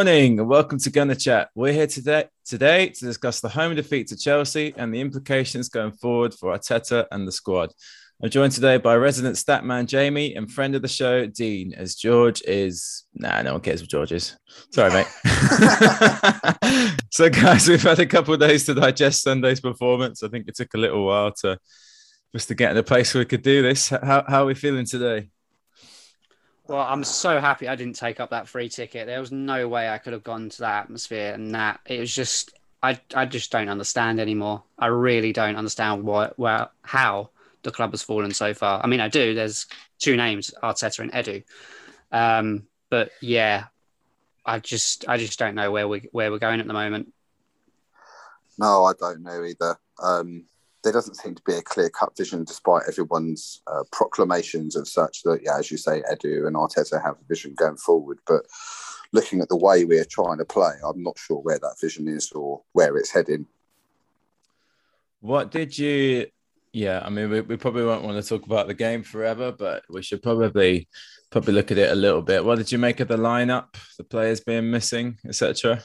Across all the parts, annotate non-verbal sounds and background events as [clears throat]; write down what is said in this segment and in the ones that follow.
morning and welcome to Gunner Chat. We're here today today to discuss the home defeat to Chelsea and the implications going forward for Arteta and the squad. I'm joined today by resident stat man Jamie and friend of the show Dean, as George is nah, no one cares what George is. Sorry, mate. [laughs] so, guys, we've had a couple of days to digest Sunday's performance. I think it took a little while to just to get in a place where we could do this. How how are we feeling today? Well, I'm so happy I didn't take up that free ticket. There was no way I could have gone to that atmosphere and that. It was just, I, I just don't understand anymore. I really don't understand what, well, how the club has fallen so far. I mean, I do. There's two names, Arteta and Edu. Um, but yeah, I just, I just don't know where we where we're going at the moment. No, I don't know either. Um, there doesn't seem to be a clear cut vision, despite everyone's uh, proclamations of such that, yeah, as you say, Edu and Arteta have a vision going forward. But looking at the way we're trying to play, I'm not sure where that vision is or where it's heading. What did you? Yeah, I mean, we, we probably won't want to talk about the game forever, but we should probably probably look at it a little bit. What did you make of the lineup, the players being missing, etc.?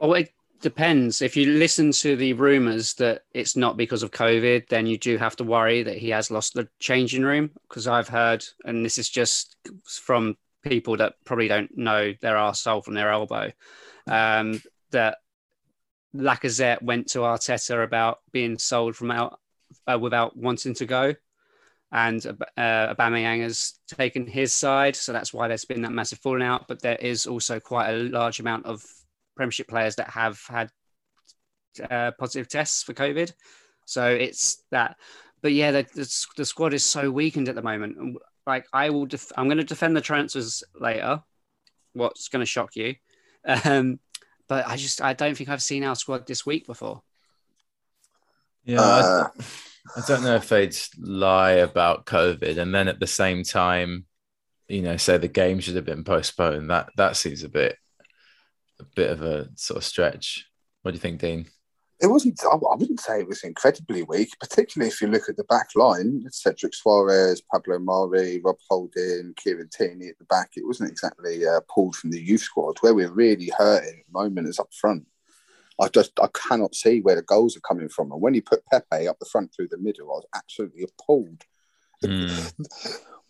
Well, it depends. If you listen to the rumors that it's not because of COVID, then you do have to worry that he has lost the changing room. Because I've heard, and this is just from people that probably don't know their arsehole from their elbow, um, that Lacazette went to Arteta about being sold from out uh, without wanting to go. And uh, Aubameyang has taken his side, so that's why there's been that massive falling out. But there is also quite a large amount of Premiership players that have had uh, positive tests for COVID. So it's that. But yeah, the, the, the, squad is so weakened at the moment. Like I will, def- I'm going to defend the transfers later. What's going to shock you? Um, but I just, I don't think I've seen our squad this week before. Yeah, uh, I, I don't know if they'd lie about COVID and then at the same time, you know, say the game should have been postponed. That that seems a bit a bit of a sort of stretch. What do you think, Dean? It wasn't. I wouldn't say it was incredibly weak, particularly if you look at the back line. Cedric Soares, Pablo Mari, Rob Holding, Kieran Tierney at the back. It wasn't exactly uh, pulled from the youth squad. Where we're really hurting at the moment is up front. I just I cannot see where the goals are coming from. And when you put Pepe up the front through the middle, I was absolutely appalled. Mm. [laughs]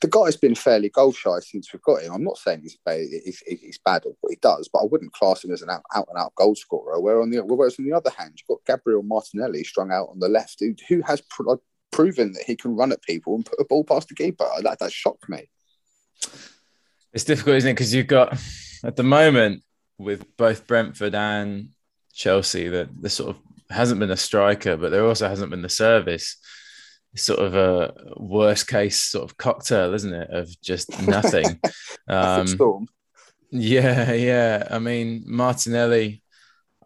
the guy's been fairly goal shy since we've got him. I'm not saying he's, he's, he's bad at what he does, but I wouldn't class him as an out, out and out goal scorer. Where on the whereas on the other hand, you've got Gabriel Martinelli strung out on the left, who, who has pr- proven that he can run at people and put a ball past the keeper. That that shocked me. It's difficult, isn't it? Because you've got at the moment with both Brentford and Chelsea that there sort of hasn't been a striker, but there also hasn't been the service sort of a worst case sort of cocktail, isn't it? Of just [laughs] nothing. um, yeah, yeah. I mean, Martinelli.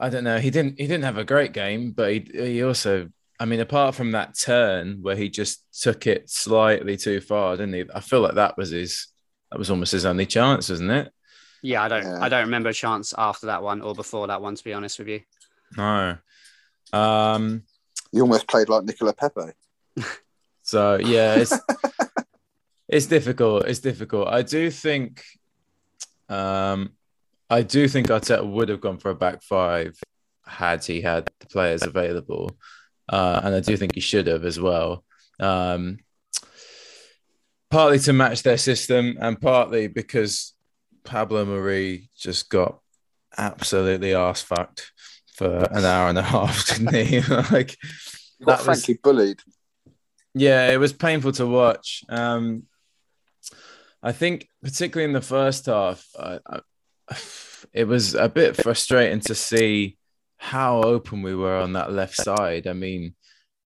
I don't know. He didn't. He didn't have a great game, but he he also. I mean, apart from that turn where he just took it slightly too far, didn't he? I feel like that was his. That was almost his only chance, wasn't it? Yeah, I don't. Yeah. I don't remember a chance after that one or before that one. To be honest with you. No. Um. You almost played like Nicola Pepe so yeah, it's [laughs] it's difficult. It's difficult. I do think, um, I do think Arteta would have gone for a back five had he had the players available, uh, and I do think he should have as well. Um, partly to match their system, and partly because Pablo Mari just got absolutely arse fucked for an hour and a half, [laughs] didn't he? [laughs] like got frankly was, bullied. Yeah, it was painful to watch. Um, I think, particularly in the first half, I, I, it was a bit frustrating to see how open we were on that left side. I mean,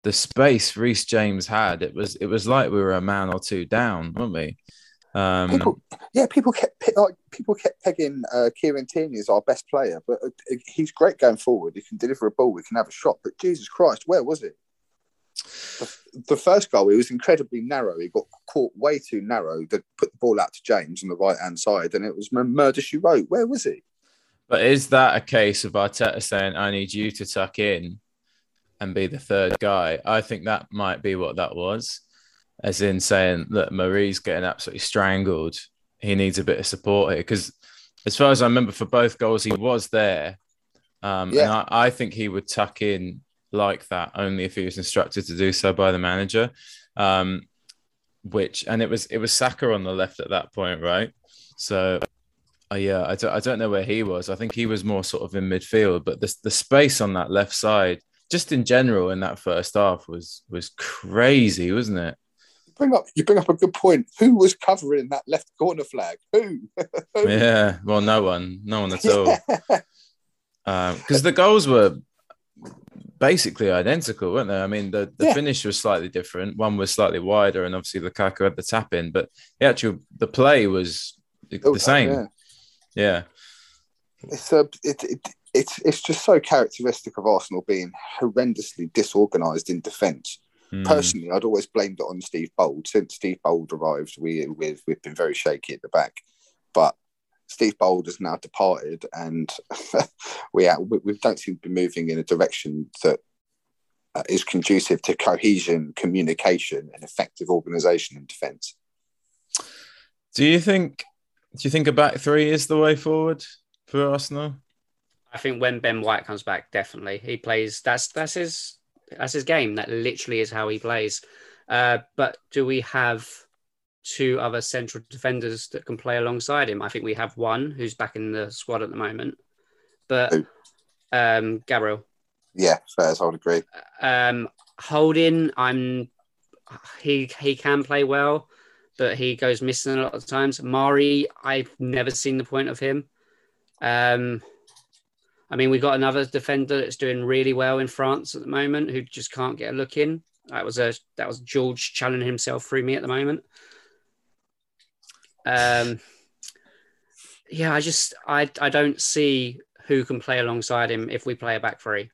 the space Reece James had, it was it was like we were a man or two down, weren't we? Um, people, yeah, people kept like people kept pegging uh, Kieran Tierney as our best player, but uh, he's great going forward. He can deliver a ball, we can have a shot. But Jesus Christ, where was it? The, the, first goal, he was incredibly narrow. He got caught way too narrow to put the ball out to James on the right hand side, and it was murder she wrote. Where was he? But is that a case of Arteta saying, "I need you to tuck in and be the third guy"? I think that might be what that was, as in saying that Mari's getting absolutely strangled. He needs a bit of support here because as far as I remember, for both goals, he was there. Um, Yeah. And I, I think he would tuck in like that only if he was instructed to do so by the manager. Um, which and it was it was Saka on the left at that point, right? So, uh, yeah, I don't I don't know where he was. I think he was more sort of in midfield, but the the space on that left side, just in general, in that first half was was crazy, wasn't it? Bring up, you bring up a good point. Who was covering that left corner flag? Who? [laughs] Who? Yeah, well, no one, no one at all. [laughs] Um because the goals were basically identical, weren't they? I mean, the, the Yeah. finish was slightly different. One was slightly wider, and obviously Lukaku had the tap in, but the actual the play was the Oh, same. yeah. Yeah, It's a, it, it, it's it's just so characteristic of Arsenal being horrendously disorganised in defence. Mm. Personally, I'd always blamed it on Steve Bould. Since Steve Bould arrived, we we've, we've been very shaky at the back. But Steve Bould has now departed, and [laughs] we, are, we we don't seem to be moving in a direction that uh, is conducive to cohesion, communication, and effective organisation in defence. Do you think? Do you think a back three is the way forward for Arsenal? I think when Ben White comes back, definitely he plays. That's that's his that's his game. That literally is how he plays. Uh, but do we have two other central defenders that can play alongside him? I think we have one who's back in the squad at the moment, but Who? um, Gabriel Yeah, fairs, I would agree. um, Holding, I'm he he can play well, but he goes missing a lot of times. Mari, I've never seen the point of him. Um, I mean, we got another defender that's doing really well in France at the moment who just can't get a look in. That was a that was George challenging himself through me at the moment. Um, yeah, I just I I don't see who can play alongside him if we play a back three.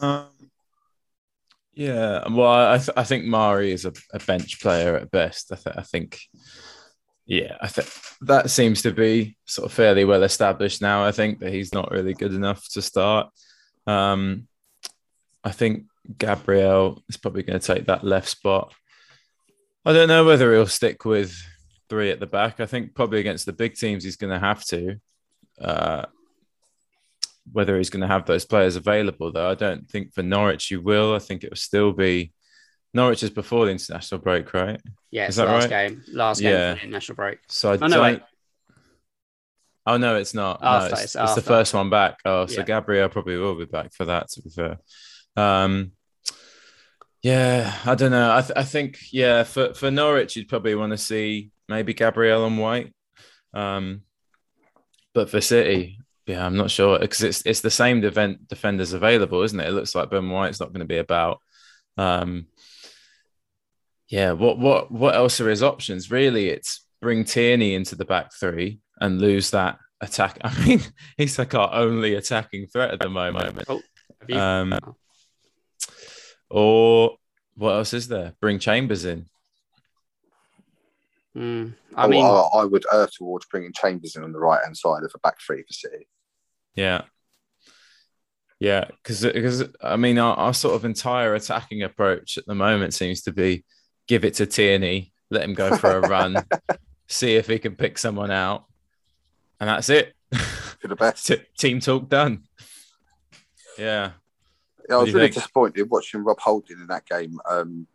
Um, yeah, well, I, th- I think Mari is a, a bench player at best. I, th- I think, yeah, I think that seems to be sort of fairly well established now. I think that he's not really good enough to start. Um, I think Gabriel is probably going to take that left spot. I don't know whether he'll stick with three at the back. I think probably against the big teams he's going to have to. Uh, whether he's going to have those players available, though, I don't think for Norwich you will. I think it will still be Norwich is before the international break, right? Yeah, Is that last right? game. Last game Yeah. for the international break. So I Oh, don't. no, wait. Oh no, it's not. No, it's, it's it's the first one back. Oh, so Yeah. Gabriel probably will be back for that. To be fair, um, yeah, I don't know. I, th- I think yeah, for for Norwich, you'd probably want to see maybe Gabriel and White. Um, but for City, yeah, I'm not sure because it's it's the same event defenders available, isn't it? It looks like Ben White's not going to be about. Um, yeah, what what what else are his options? Really, it's bring Tierney into the back three and lose that attack. [laughs] I mean, he's like our only attacking threat at the moment. You? Um, or what else is there? Bring Chambers in. Mm, I, I mean, I, I would err towards bringing Chambers in on the right hand side of a back three for City. Yeah. Yeah, because because I mean our, our sort of entire attacking approach at the moment seems to be give it to Tierney, let him go for a [laughs] run, see if he can pick someone out, and that's it. For the best. [laughs] T- team talk done. Yeah, Yeah, I was really think? disappointed watching Rob Holding in that game. Um,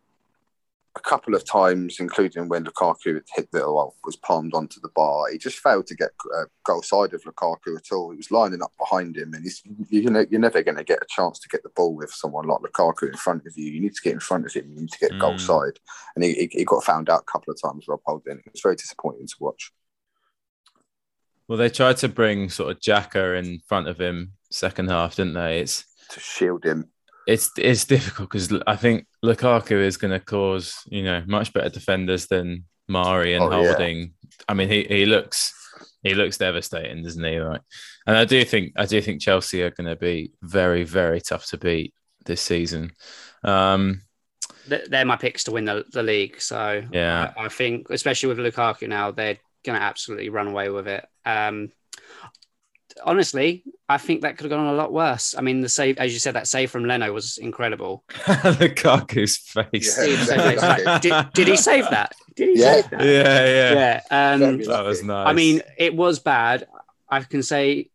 a couple of times, including when Lukaku hit the well, was palmed onto the bar. He just failed to get uh, goal side of Lukaku at all. He was lining up behind him, and he's, you know you're never going to get a chance to get the ball with someone like Lukaku in front of you. You need to get in front of him. You need to get goal Mm. side, and he, he, he got found out a couple of times. Rob Holding. It was very disappointing to watch. well they tried to bring sort of Xhaka in front of him second half, didn't they? It's To shield him, it's it's difficult because I think Lukaku is going to cause you know much better defenders than Mari and Oh, yeah. Holding. I mean, he, he looks he looks devastating, doesn't he? Right, and I do think I do think Chelsea are going to be very very tough to beat this season. Um, they're my picks to win the, the league. So Yeah. I, I think, especially with Lukaku now, they're going to absolutely run away with it. Um, honestly, I think that could have gone a lot worse. I mean, the save, as you said, that save from Leno was incredible. [laughs] Lukaku's face. Yeah. So like, did, did he save that? Did he Yeah. save that? Yeah, yeah. Yeah. Um, That was nice. I mean, it was bad. I can say,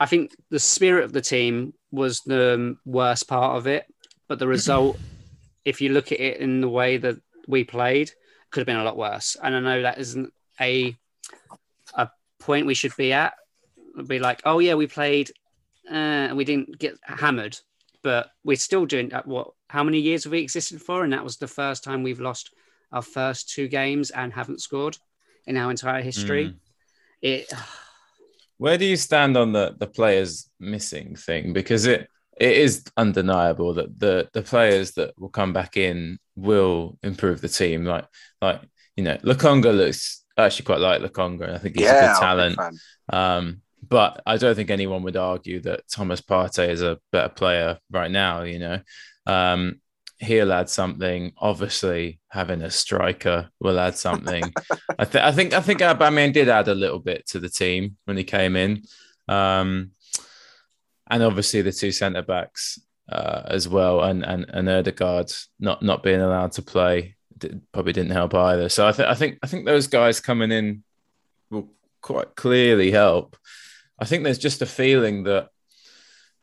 I think the spirit of the team was the worst part of it, but the result, [clears throat] if you look at it in the way that we played, could have been a lot worse. And I know that isn't a a point we should be at. It'd be like, oh yeah, we played uh, and we didn't get hammered, but we're still doing that. What? How many years have we existed for? And that was the first time we've lost our first two games and haven't scored in our entire history. Mm. It [sighs] Where do you stand on the the players missing thing? Because it it is undeniable that the the players that will come back in will improve the team. Like like you know, Lokonga looks I actually quite like Lokonga, I think he's a Yeah, good a big talent. fan. Um, but I don't think anyone would argue that Thomas Partey is a better player right now. You know, um, he'll add something. Obviously, having a striker will add something. [laughs] I, th- I think I think Aubameyang did add a little bit to the team when he came in, um, and obviously the two centre backs uh, as well, and and and Odegaard not not being allowed to play did, probably didn't help either. So I think I think I think those guys coming in will quite clearly help. I think there's just a feeling that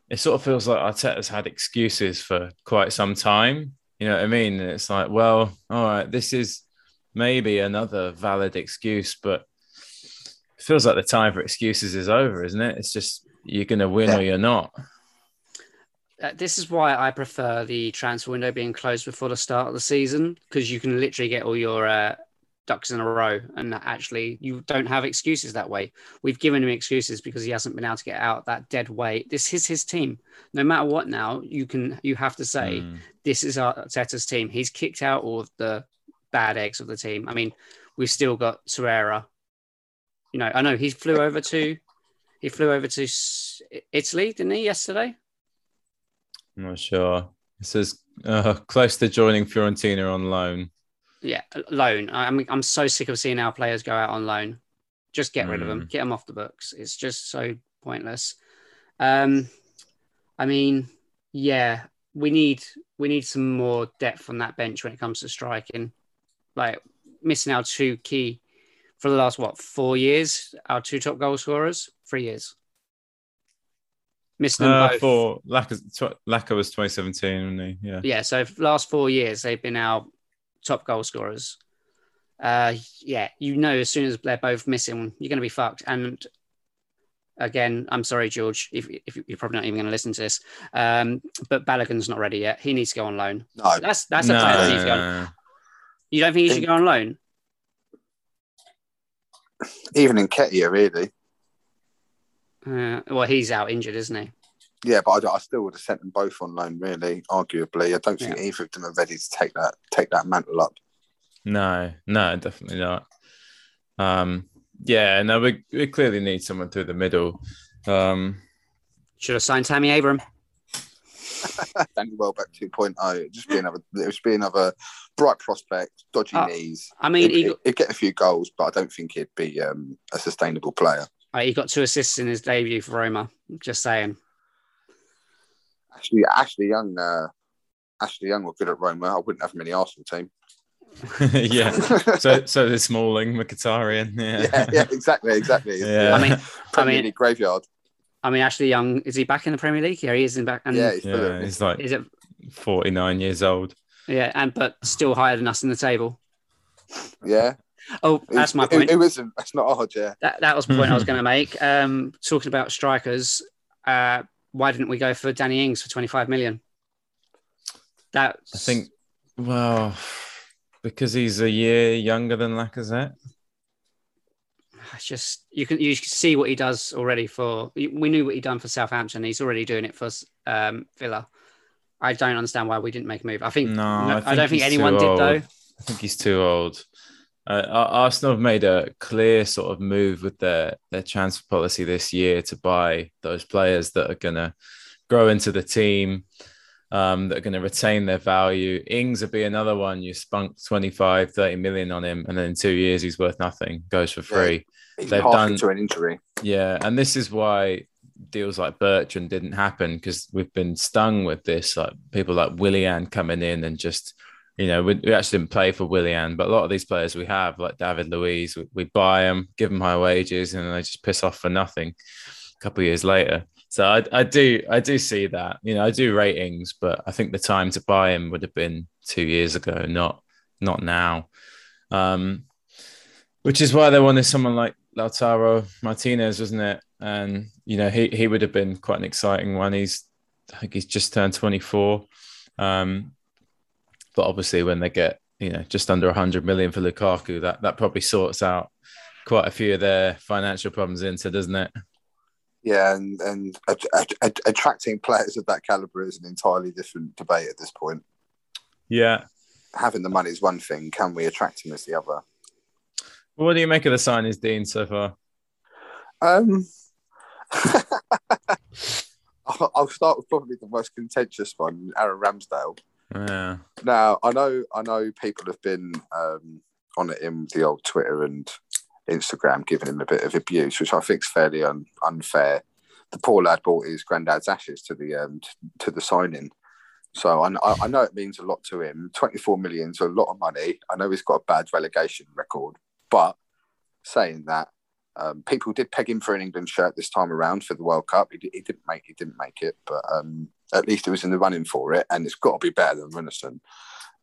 it sort of feels like Arteta's had excuses for quite some time. You know what I mean? And it's like, well, all right, this is maybe another valid excuse, but it feels like the time for excuses is over, isn't it? It's just you're going to win Yeah. or you're not. uh, this is why I prefer the transfer window being closed before the start of the season because you can literally get all your uh, ducks in a row and actually you don't have excuses that way. We've given him excuses because he hasn't been able to get out that dead weight. This is his team. No matter what now, you can you have to say Mm. this is our Arteta's team. He's kicked out all of the bad eggs of the team. I mean, we've still got Torreira. You know, I know he flew over to he flew over to Italy, didn't he, yesterday? I'm not sure. It says uh, close to joining Fiorentina on loan. Yeah, loan. I- I'm I'm so sick of seeing our players go out on loan. Just get rid of them. Mm. Get them off the books. It's just so pointless. Um, I mean, yeah, we need we need some more depth on that bench when it comes to striking. Like missing our two key for the last what four years, our two top goal scorers, three years. Missing them Uh, both. for Laka, tw- Laka was 2017, wasn't he? Yeah. Yeah, so last four years they've been our top goal scorers. Uh, yeah, you know, as soon as they're both missing, you're going to be fucked. And again, I'm sorry, George, if, if you're probably not even going to listen to this, um, but Balogun's not ready yet. He needs to go on loan. No, That's that's a No, player that no, needs to go. no, no. You don't think he should go on loan? even Nketiah, really. Uh, well, he's out injured, isn't he? Yeah, but I, I still would have sent them both on loan. Really, arguably, I don't think either of them are ready to take that take that mantle up. No, no, definitely not. Um, yeah, no, we, we clearly need someone through the middle. Um, Should have signed Tammy Abraham. [laughs] Danny Welbeck 2.0. It'd just be another. It would be another bright prospect, dodgy Uh, knees. I mean, He'd, he he'd, got, he'd get a few goals, but I don't think he'd be um, a sustainable player. he got two assists in his debut for Roma. Just saying. Actually, Ashley Young. Uh, Ashley Young were good at Roma. I wouldn't have him in the Arsenal team. [laughs] yeah. [laughs] So so the Smalling, Mkhitaryan. Yeah. yeah, yeah, exactly, exactly. [laughs] It's Yeah. I mean, I Premier mean, League graveyard. I mean, Ashley Young is he back in the Premier League? Yeah, he is in back. And yeah, he's Yeah, brilliant. he's like is it 49 years old. Yeah, and but still higher than us in the table. yeah. Oh, that's my Who- point. Who isn't? That's not hard, yeah. That that was the point I was going to make. Um, talking about strikers, uh, why didn't we go for Danny Ings for twenty five million? That I think, well, because he's a year younger than Lacazette. it's just you can you see what he does already for. We knew what he'd done for Southampton. He's already doing it for um, Villa. I don't understand why we didn't make a move. I think No, I I, don't think anyone did old. though. I think he's too old. Uh, Arsenal have made a clear sort of move with their their transfer policy this year to buy those players that are going to grow into the team, um, that are going to retain their value. Ings would be another one. You spunk 25, 30 million on him, and then in two years he's worth nothing, goes for free. He's They've done- to an injury. Yeah, and this is why deals like Bertrand didn't happen because we've been stung with this, like people like Willian coming in and just, you know, we, we actually didn't play for Willian, but a lot of these players we have, like David Luiz, we, we buy them, give them high wages, and they just piss off for nothing a couple of years later. So I, I do I do see that. You know, I do ratings, but I think the time to buy him would have been two years ago, not not now. Um, which is why they wanted someone like Lautaro Martinez, wasn't it? And you know, he he would have been quite an exciting one. He's I think he's just turned 24. Um, but obviously when they get, you know, just under 100 million for Lukaku, that that probably sorts out quite a few of their financial problems into, doesn't it? Yeah, and and attracting players of that caliber is an entirely different debate at this point. Yeah, having the money is one thing. Can we attract him as the other? What do you make of the signings, Dean, so far? Um, [laughs] I'll start with probably the most contentious one, Aaron Ramsdale. Yeah. Now I know I know people have been um, on it in the old Twitter and Instagram giving him a bit of abuse, which I think is fairly un- unfair. The poor lad brought his granddad's ashes to the um, to the signing, so I, I know it means a lot to him. Twenty four million is a lot of money. I know he's got a bad relegation record, but saying that, um, people did peg him for an England shirt this time around for the World Cup. He, he didn't make he didn't make it, but um, at least it was in the running for it, and it's got to be better than Runarsson.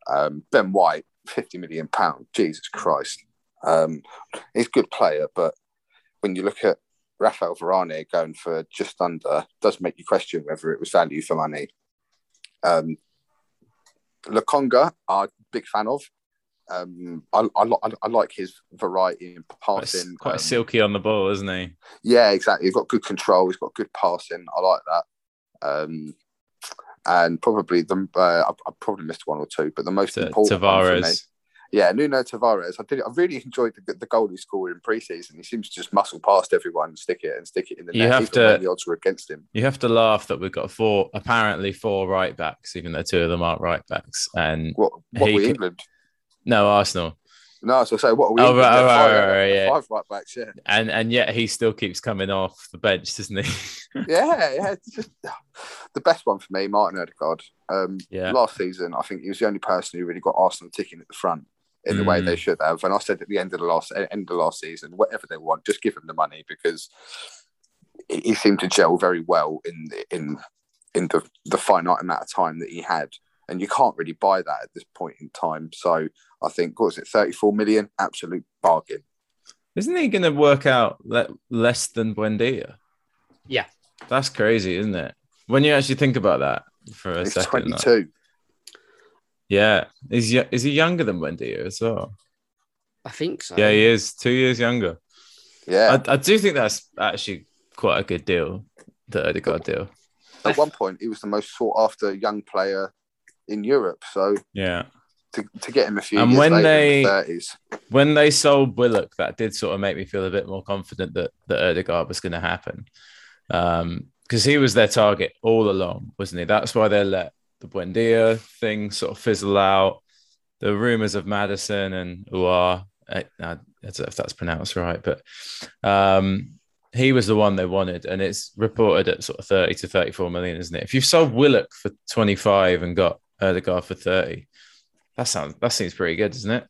Um, ben White, fifty million pound. Jesus Christ, um, he's a good player, but when you look at Rafael Varane going for just under, does make you question whether it was value for money. Um, Lokonga, I'm a big fan of. Um, I, I, I, like his variety in passing. Quite, quite um, silky on the ball, isn't he? Yeah, exactly. He's got good control. He's got good passing. I like that. Um, and probably the uh, I, I, probably missed one or two, but the most T- important Tavares. Yeah, Nuno Tavares. I did. I really enjoyed the, the goal he scored in preseason. He seems to just muscle past everyone and stick it and stick it in the you net. Have to, the odds were against him. You have to laugh that we've got four, apparently four right backs, even though two of them aren't right backs. And what? What were England? No, Arsenal. No, so say what? Are we oh, right, right, five, right, right, yeah. five right backs, yeah. And and yet he still keeps coming off the bench, doesn't he? [laughs] yeah, yeah. Just, the best one for me, Martin Odegaard. Um, yeah. Last season, I think he was the only person who really got Arsenal ticking at the front in mm. the way they mm. should have. And I said at the end of the last end of the last season, whatever they want, just give them the money because he seemed to gel very well in in in the the finite amount of time that he had. And you can't really buy that at this point in time. So I think, what was it, 34 million? Absolute bargain. Isn't he going to work out le- less than Buendia? Yeah. That's crazy, isn't it? When you actually think about that for a He's second. 22. Yeah. Is he, is he younger than Buendia as well? I think so. Yeah, he is. Two years younger. Yeah. I, I do think that's actually quite a good deal, the Odegaard deal. At one point, he was the most sought after young player in Europe. So yeah, to, to get him a few and years when they, in the 30s. When they sold Willock, that did sort of make me feel a bit more confident that that Odegaard was going to happen. Um, because he was their target all along, wasn't he? That's why they let the Buendia thing sort of fizzle out. The rumors of Maddison and Aouar, I, I don't know if that's pronounced right, but um, he was the one they wanted, and it's reported at sort of 30 to 34 million, isn't it? If you've sold Willock for 25 and got Odegaard for 30, that sounds that seems pretty good, doesn't it?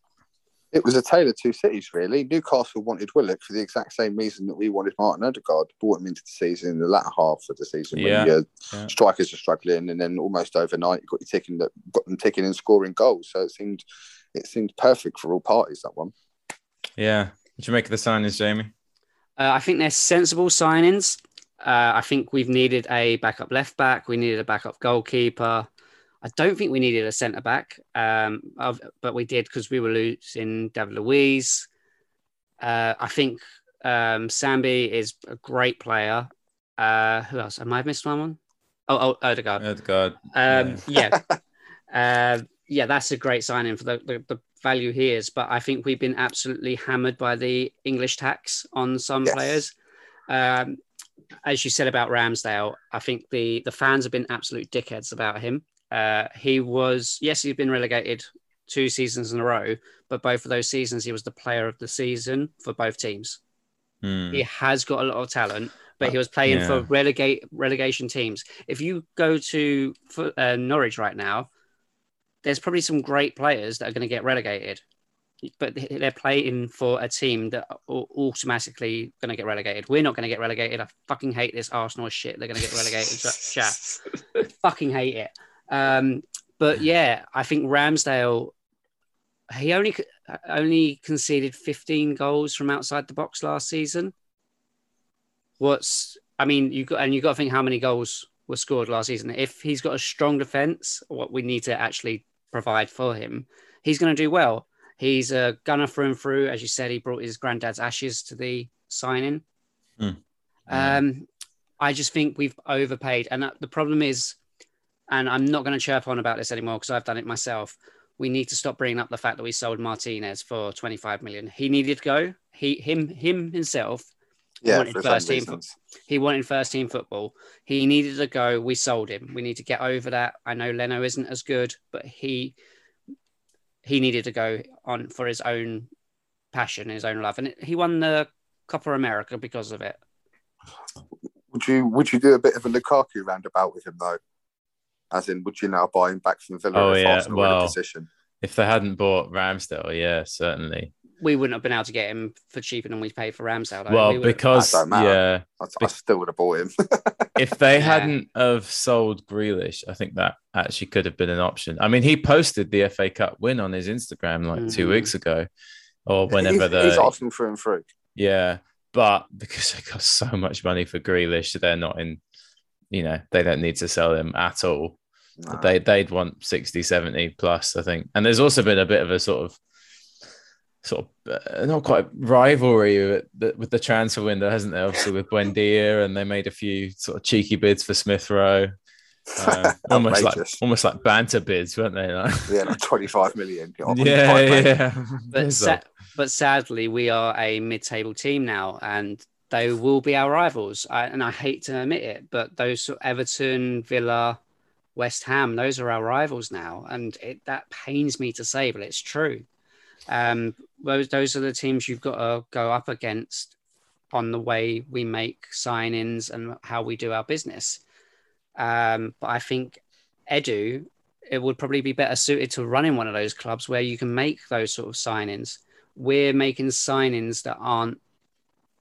It was a tale of two cities, really. Newcastle wanted Willock for the exact same reason that we wanted Martin Odegaard. Brought him into the season in the latter half of the season yeah. when your yeah. strikers are struggling, and then almost overnight you got you ticking that got them ticking and scoring goals. So it seemed it seemed perfect for all parties. That one. Yeah. What you make of the signings, Jamie? Uh, I think they're sensible signings. Uh, I think we've needed a backup left back. We needed a backup goalkeeper. I don't think we needed a centre back, um, but we did because we were losing David Luiz. Uh, I think um, Sambi is a great player. Uh, who else? Am I missed one? Oh, oh Odegaard. Odegaard. Um, yeah. yeah. uh, [laughs] yeah, that's a great signing for the, the, the, value he is. But I think we've been absolutely hammered by the English tax on some yes. players. Um, as you said about Ramsdale, I think the the fans have been absolute dickheads about him. Uh, he was, yes, he's been relegated two seasons in a row, but both of those seasons he was the player of the season for both teams. Mm. He has got a lot of talent. but he was playing Yeah. for relegate relegation teams. If you go to uh, Norwich right now, there's probably some great players that are going to get relegated, but they're playing for a team that are automatically going to get relegated. We're not going to get relegated. I fucking hate this Arsenal shit. They're going to get relegated. Chat. [laughs] fucking hate it. Um, but yeah, I think Ramsdale. He only only conceded 15 goals from outside the box last season. What's I mean, you got and you got to think how many goals were scored last season. If he's got a strong defense, what we need to actually provide for him, he's going to do well. He's a gunner through and through. As you said, he brought his granddad's ashes to the signing. Hmm. Um, I just think we've overpaid, and uh, the problem is, and I'm not going to chirp on about this anymore because I've done it myself. We need to stop bringing up the fact that we sold Martinez for 25 million. He needed to go. He, him, him himself Yeah, wanted for his own first team reasons. he wanted first team football. He needed to go. We sold him. We need to get over that. I know Leno isn't as good, but he he needed to go on for his own passion, his own love, and he won the Copa America because of it. Would you would you do a bit of a Lukaku roundabout with him though? As in, would you now buy him back from Villa Oh, if yeah, Arsenal were in a position? If they hadn't bought Ramsdale, yeah, certainly. We wouldn't have been able to get him for cheaper than we paid for Ramsdale. though. Well, would- because That yeah, I, I still would have bought him. [laughs] if they Yeah. hadn't have sold Grealish, I think that actually could have been an option. I mean, he posted the FA Cup win on his Instagram like two Mhm. weeks ago, or whenever he's, the he's Arsenal through and through. yeah. But because they got so much money for Grealish, they're not in. You know, they don't need to sell him at all. No. They they'd want 60, 70 plus, I think. And there's also been a bit of a sort of sort of uh, not quite rivalry with the, with the transfer window, hasn't there? Obviously with Buendia, and they made a few sort of cheeky bids for Smith Rowe. [laughs] Um, almost like almost like banter bids, weren't they? Like, [laughs] yeah, like 25 million. [laughs] Get on yeah, pipe, yeah. but sa- but sadly, we are a mid-table team now, and they will be our rivals. I, and I hate to admit it, but those Everton, Villa, West Ham, those are our rivals now, and it, that pains me to say, but it's true. Um, those those are the teams you've got to go up against on the way we make signings and how we do our business. Um, but I think Edu, it would probably be better suited to running one of those clubs where you can make those sort of signings. We're making signings that aren't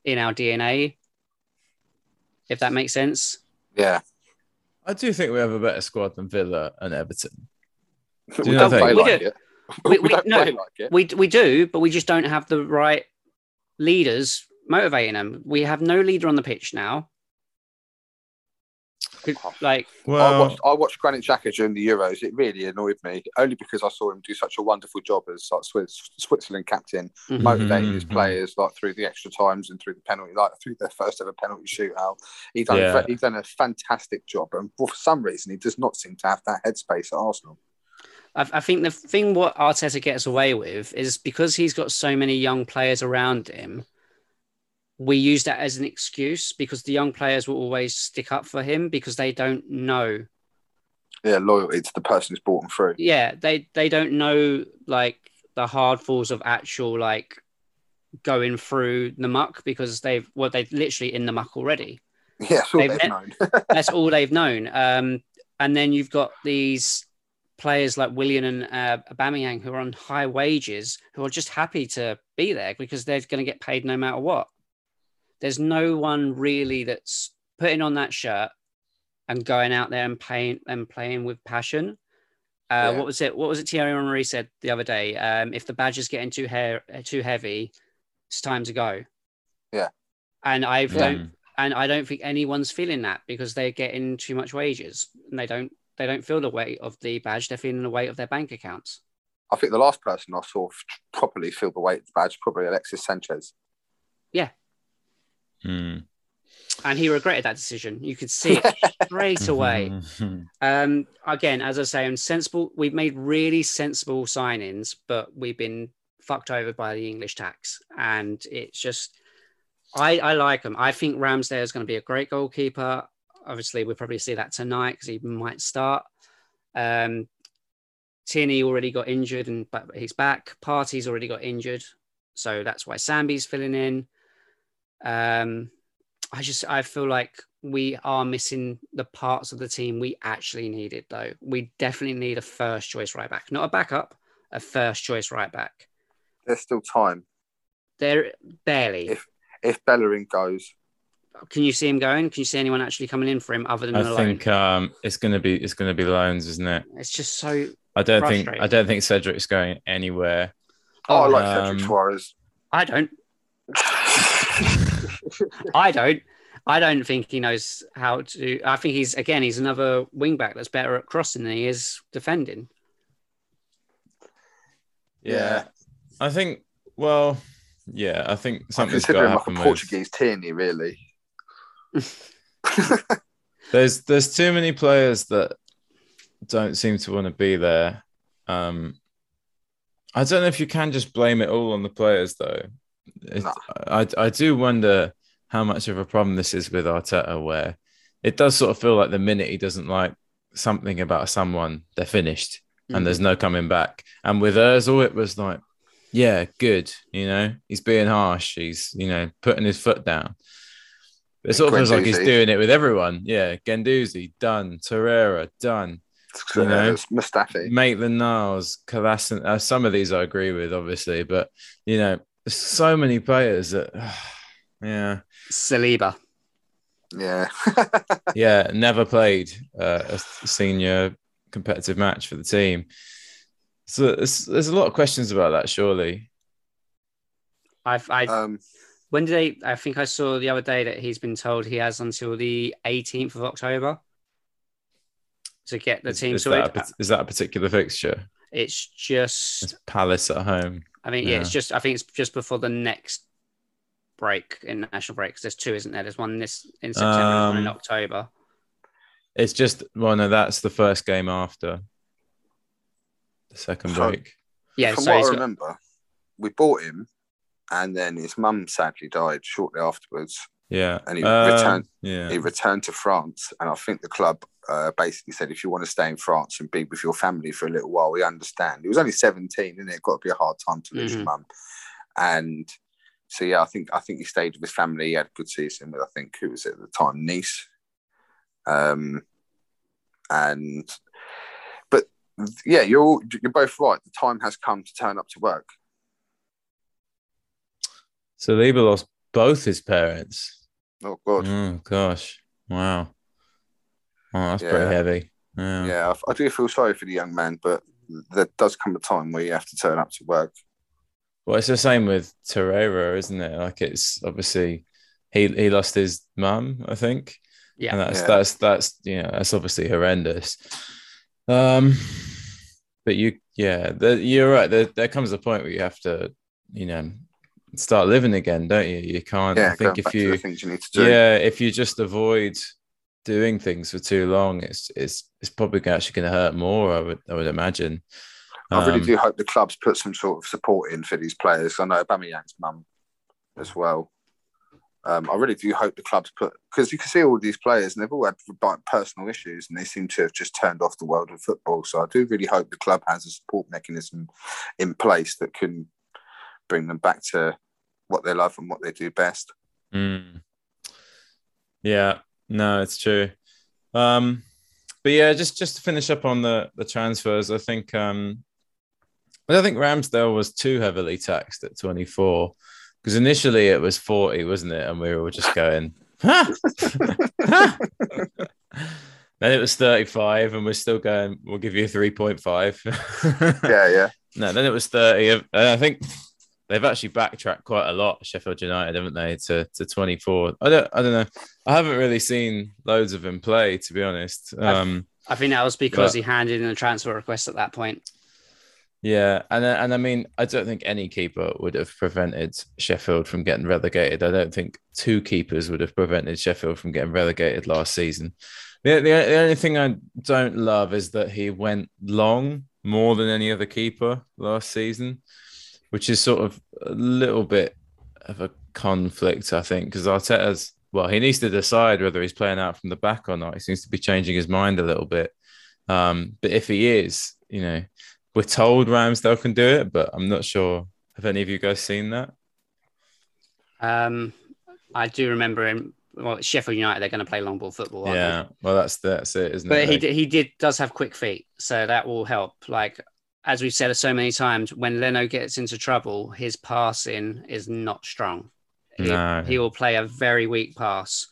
in our DNA, if that makes sense. Yeah. I do think we have a better squad than Villa and Everton. [laughs] We don't play We like do. it. We- [laughs] We, we- don't play like it. We we do, but we just don't have the right leaders motivating them. We have no leader on the pitch now. Could- Like I watched, I watched Granit Xhaka during the Euros. It really annoyed me, only because I saw him do such a wonderful job as like Swiss, Switzerland captain, mhm. motivating his Mhm. players like through the extra times and through the penalty, like through their first ever penalty shootout. He done Yeah. he done a fantastic job, and for some reason, he does not seem to have that headspace at Arsenal. I, I think the thing what Arteta gets away with is because he's got so many young players around him. We use that as an excuse because the young players will always stick up for him because they don't know. Yeah, loyalty to the person who's brought them through. Yeah, they they don't know like the hard falls of actual like going through the muck because they've well they're literally in the muck already. [laughs] Yeah, that's all They've they've, known. [laughs] That's all they've known. Um, and then you've got these players like Willian and uh, Aubameyang who are on high wages, who are just happy to be there because they're going to get paid no matter what. There's no one really that's putting on that shirt and going out there and playing and playing with passion. Uh, Yeah. What was it? What was it? Thierry Henry said the other day. Um, if the badge is getting too hair too heavy, it's time to go. Yeah. And I Mm. don't and I don't think anyone's feeling that because they're getting too much wages and they don't they don't feel the weight of the badge. They're feeling the weight of their bank accounts. I think the last person I saw f- properly feel the weight of the badge probably Alexis Sanchez. Mm. And he regretted that decision. You could see it [laughs] straight away. [laughs] Um, again, as I say, I'm sensible. We've made really sensible signings, but we've been fucked over by the English tax, and it's just. I, I like him. I think Ramsdale is going to be a great goalkeeper. Obviously, we'll probably see that tonight because he might start. Um, Tierney already got injured, and but he's back. Partey's already got injured, so that's why Sambi's filling in. Um, I just I feel like we are missing the parts of the team we actually needed though. We definitely need a first choice right back, not a backup, a first choice right back. There's still time. There barely. If if Bellerin goes, Can you see him going? Can you see anyone actually coming in for him other than I Malone? think um, it's gonna be it's gonna be loans, isn't it? It's just so I don't think I don't think Cedric's going anywhere. oh, I like Um, Cedric Soares. I don't. [laughs] I don't. I don't think he knows how to. I think he's again. He's another wing back that's better at crossing than he is defending. Yeah. I think. Well, yeah, I think I something's got to him like a happen with. Portuguese Tierney, really. [laughs] There's there's too many players that don't seem to want to be there. Um, I don't know if you can just blame it all on the players though. It- Nah. I I do wonder how much of a problem this is with Arteta, where it does sort of feel like the minute he doesn't like something about someone, they're finished and there's no coming back. And with Özil, it was like, yeah, good. You know, he's being harsh. He's you know putting his foot down. It sort of feels like he's doing it with everyone. Yeah, Guendouzi done, Torreira done, You know? Uh, Mustafi. Maitland Niles, Kalasin. Uh, some of these I agree with, obviously, but you know, so many players that, [sighs] yeah, Saliba. Yeah. [laughs] yeah, never played uh, a senior competitive match for the team. So there's, there's a lot of questions about that, surely. I've, I um, when did they? I think I saw the other day that he's been told he has until the 18th of October to get the Is- team is, sorted. that a, is that a particular fixture? it's just. It's Palace at home. I mean, yeah, it's just. I think it's just before the next break in national break. 'cause there's two, isn't there? There's one this in September, and one in Um, October. It's just well, no, that's the first game after the second So- break. Yeah, from so what he's I got, remember, we bought him, and then his mum sadly died shortly afterwards. Yeah, And he Um, returned- Yeah, He returned to France, and I think the club uh, basically said, if you want to stay in France and be with your family for a little while, we understand. He was only seventeen, and it got to be a hard time to lose your Mhm. mum. And so, yeah, I think I think he stayed with his family. He had a good season with, I think, who was it at the time, Nice. Um, and but yeah, you're all, you're both right. The time has come to turn up to work. Saliba lost both his parents. Oh God, Oh gosh, wow, oh, that's Yeah. pretty heavy. Yeah. yeah, I, I do feel sorry for the young man, but there does come a time where you have to turn up to work. Well, it's the same with Torreira, isn't it? Like it's obviously he he lost his mum, I think. Yeah. and that's Yeah. that's that's you know that's obviously horrendous. Um, but you, yeah, the, you're right. There, there comes a point where you have to, you know, start living again, don't you? You can't. Yeah, I think if you, things you need to do. yeah, if you just avoid doing things for too long, it's it's it's probably actually going to hurt more. I would I would imagine. I really Um, do hope the clubs put some sort of support in for these players. I know Aubameyang's mum as well. Um, I really do hope the clubs put because you can see all these players and they've all had like, personal issues and they seem to have just turned off the world of football. So I do really hope the club has a support mechanism in place that can bring them back to what they love and what they do best. Mm. Yeah, no, it's true. Um, but yeah, just just to finish up on the the transfers, I think um, I don't think Ramsdale was too heavily taxed at 24 because initially it was 40, wasn't it? And we were all just going, huh? [laughs] Huh? [laughs] then it was 35, and we're still going, we'll give you 3.5. [laughs] Yeah, yeah. No, then it was 30. And I think they've actually backtracked quite a lot, Sheffield United, haven't they, to, to 24. I don't I don't know. I haven't really seen loads of him play, to be honest. Um, I think that was because But- he handed in a transfer request at that point. Yeah, and and I mean, I don't think any keeper would have prevented Sheffield from getting relegated. I don't think two keepers would have prevented Sheffield from getting relegated last season. The, the, the only thing I don't love is that he went long more than any other keeper last season, which is sort of a little bit of a conflict, I think, because Arteta's well, he needs to decide whether he's playing out from the back or not. He seems to be changing his mind a little bit. Um, but if he is, you know, we're told Ramsdale can do it, but I'm not sure. Have any of you guys seen that? Um, I do remember him well, Sheffield United, they're going to play long ball football. aren't they? Yeah, well, that's that's it, isn't but it? But he did, he did does have quick feet, so that will help. Like as we've said so many times, when Leno gets into trouble, his passing is not strong. He, No. he will play a very weak pass.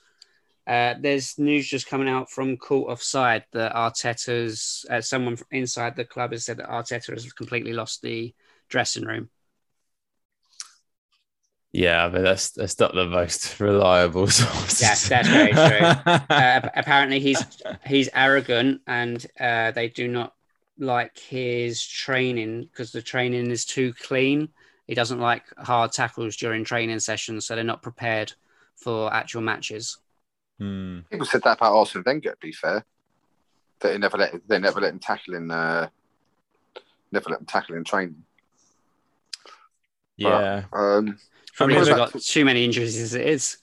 Uh, there's news just coming out from Caught Offside that Arteta's uh, someone inside the club has said that Arteta has completely lost the dressing room. Yeah, but that's that's not the most [laughs] reliable source. Yes, that's very true. [laughs] uh, apparently he's he's arrogant and uh, they do not like his training because the training is too clean. He doesn't like hard tackles during training sessions, so they're not prepared for actual matches. Hmm. People said that about Arsene Wenger. To be fair, that they never let they never let him tackle in uh, never let him tackle in training. Yeah, Um, Probably I mean, because we've got too many injuries as it is.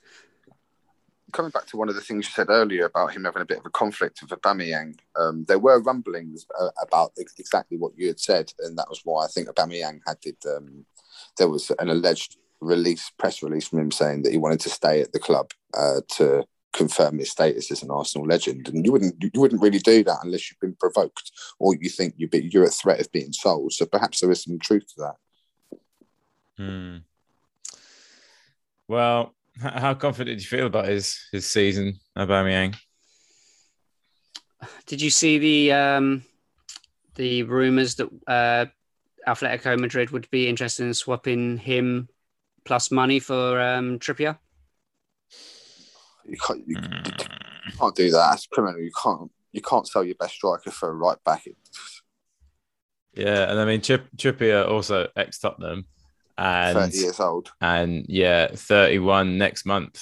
coming back to one of the things you said earlier about him having a bit of a conflict with Aubameyang, um, there were rumblings uh, about ex- exactly what you had said, and that was why I think Aubameyang had did. Um, there was an alleged release, press release from him saying that he wanted to stay at the club uh, to confirm his status as an Arsenal legend, and you wouldn't you wouldn't really do that unless you've been provoked or you think you'd be, you're at threat of being sold. So perhaps there is some truth to that. Hmm. Well, how confident do you feel about his his season, Aubameyang? Did you see the um, the rumors that uh, Atletico Madrid would be interested in swapping him plus money for um, Trippier? You can't you, Hmm. you can't do that. It's criminal. You can't you can't sell your best striker for a right back. Yeah, and I mean Trip, Trippier also ex Tottenham, and Thirty years old. and yeah, thirty one next month.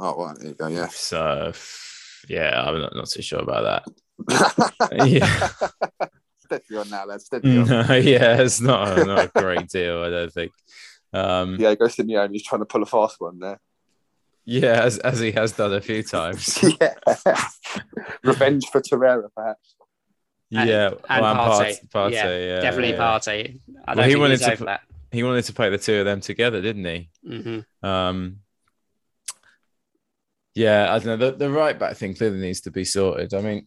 Oh, well, there you go. Yeah. So yeah, I'm not, not too sure about that. [laughs] Yeah. Steady on now, lad. Steady on. No, [laughs] yeah, it's not a, not a great deal. I don't think. Um, Yeah, go Simeone. He's trying to pull a fast one there. Yeah, as as he has done a few times. [laughs] yeah. Revenge for Torreira, perhaps. And- yeah, and well, Partey. Partey, Yeah, yeah, Definitely yeah. party. I Well, don't he wanted to over that. He wanted to play the two of them together, didn't he? hmm Um, yeah, I don't know. The, the right back thing clearly needs to be sorted. I mean,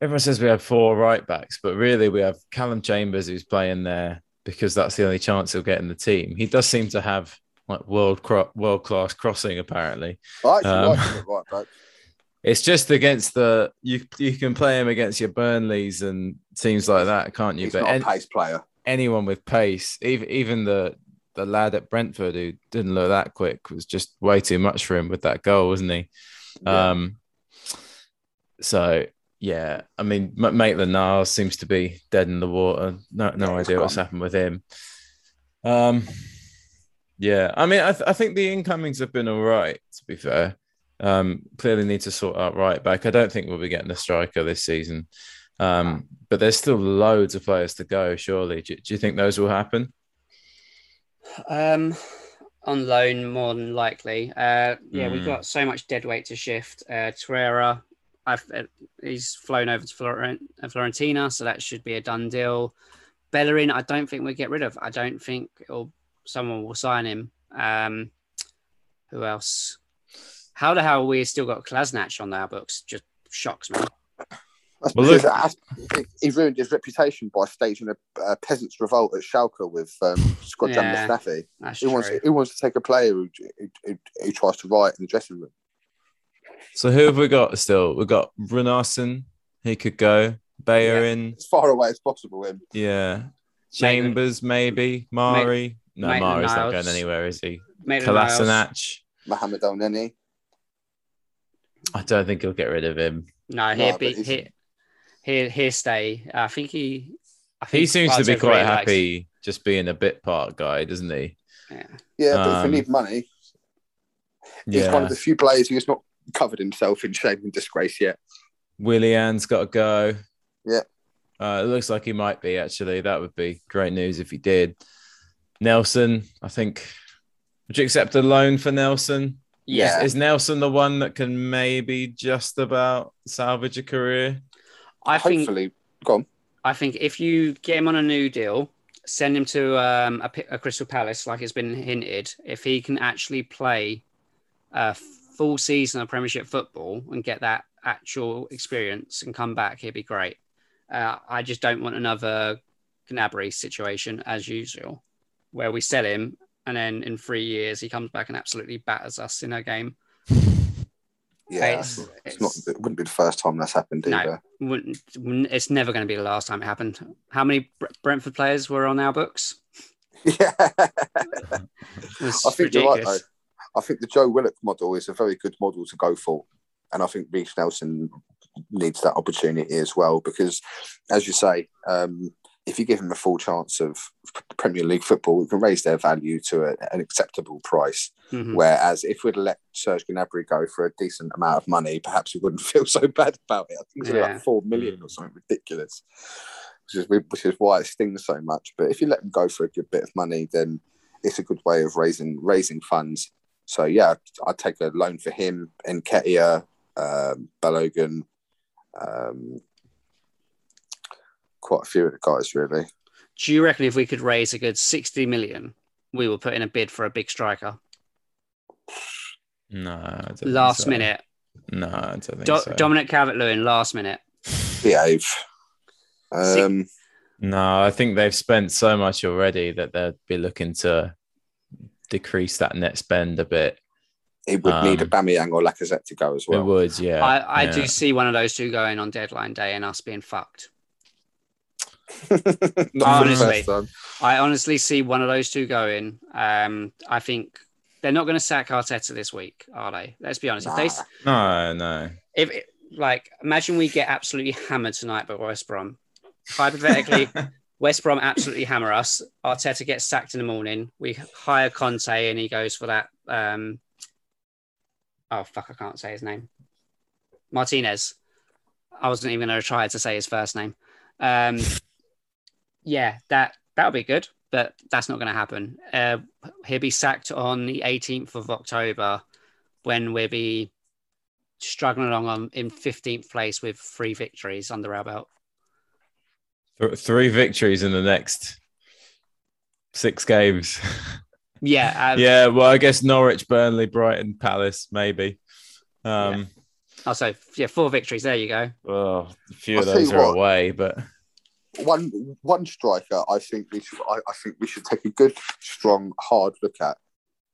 everyone says we have four right backs, but really we have Callum Chambers who's playing there because that's the only chance he'll get in the team. He does seem to have like world cro- world class crossing. Apparently, I actually Um, like him at right back. [laughs] it's just against the you. You can play him against your Burnleys and teams like that, can't you? He's but not an- a pace player. anyone with pace, even even the the lad at Brentford who didn't look that quick was just way too much for him with that goal, wasn't he? Yeah. Um, so yeah, I mean, Maitland Niles seems to be dead in the water. No, no idea what's happened with him. Um, yeah, I mean, I, th- I think the incomings have been all right. To be fair, um, clearly need to sort out right back. I don't think we'll be getting a striker this season. Um, but there's still loads of players to go. Surely, do, do you think those will happen? Um, on loan, more than likely. Uh, yeah, we've Mm. got so much dead weight to shift. Uh, Torreira, I've, uh, he's flown over to Florent, uh, Florentina, so that should be a done deal. Bellerin, I don't think we'll get rid of. I don't think it'll, someone will sign him. Um, who else? How the hell we still got Kolasinac on our books? Just shocks me. That's Well, because look- he ruined his reputation by staging a, a peasants' revolt at Schalke with um, Scott Yeah. Mustafi. That's He wants, he wants to take a player who, who, who, who tries to riot in the dressing room. So who have we got still? We've got Runarsson. He could go. Bellerin. As far away as possible. Him. Yeah. Chambers, maybe. Mari. No, Maitland Mari's not going anywhere, is he? Maitland-Niles. Kolasinac. Mohamed El Neni. I don't think he'll get rid of him. No, No, he'll but be he's- here. Here, here, stay. I think he. I think He seems to be quite really likes- happy just being a bit part guy, doesn't he? Yeah. Yeah, but if Um, we need money, he's one of the few players who's not covered himself in shame and disgrace yet. Willian's got to go. Yeah. Uh, it looks like he might be actually. That would be great news if he did. Nelson, I think. Would you accept a loan for Nelson? Yeah. Yeah. Is Nelson the one that can maybe just about salvage a career? I think. Go on. I think if you get him on a new deal, send him to um, a, a Crystal Palace, like it's been hinted. If he can actually play uh, full season of Premiership football and get that actual experience and come back, he'd be great. Uh, I just don't want another Gnabry situation as usual, where we sell him and then in three years he comes back and absolutely batters us in a game. Yeah, It's- it's, it's- not. It wouldn't be the first time that's happened either. Wouldn't, wouldn't- it's never going to be the last time it happened. How many Brentford players were on our books? [laughs] Yeah, I think you're right. Though. I think the Joe Willock model is a very good model to go for, and I think Reece Nelson needs that opportunity as well because, as you say, um, if you give him a full chance of Premier League football, you can raise their value to a, an acceptable price. Mhm. Whereas if we'd let Serge Gnabry go for a decent amount of money, perhaps we wouldn't [laughs] feel so bad about it. I think it's Yeah. like four million or something ridiculous, which is which is why it stings so much. But if you let them go for a good bit of money, then it's a good way of raising raising funds. So yeah, I'd take a loan for him, Nketiah, um, Balogun, um, quite a few of the guys really. Do you reckon if we could raise a good 60 million, we will put in a bid for a big striker? No, I don't think Last so. minute. No, I don't think Do- so. Dominic Calvert Lewin, last minute. Behave. Um, No, I think they've spent so much already that they'd be looking to decrease that net spend a bit. it would need a Um, Aubameyang or Lacazette to go as well. It would, yeah. I, I do see one of those two going on deadline day and us being fucked. [laughs] Not for the Honestly. I honestly see one of those two going. Um, I think they're not going to sack Arteta this week, are they? Let's be honest. If they, No, no. if like, imagine we get absolutely hammered tonight by West Brom. Hypothetically, [laughs] West Brom absolutely hammer us. Arteta gets sacked in the morning. We hire Conte and he goes for that. Um, oh fuck, I can't say his name. Martinez. I wasn't even going to try to say his first name. Um, yeah, that that would be good, but that's not going to happen. Uh, he'll be sacked on the 18th of October when we'll be struggling along on in 15th place with three victories under our belt. Three victories in the next six games. [laughs] Yeah, uh, yeah, well, I guess Norwich, Burnley, Brighton, Palace, maybe. Um, Also, yeah, four victories. There you go. well, a few I'll of those are what. away, but one one striker I think we should I, I think we should take a good strong hard look at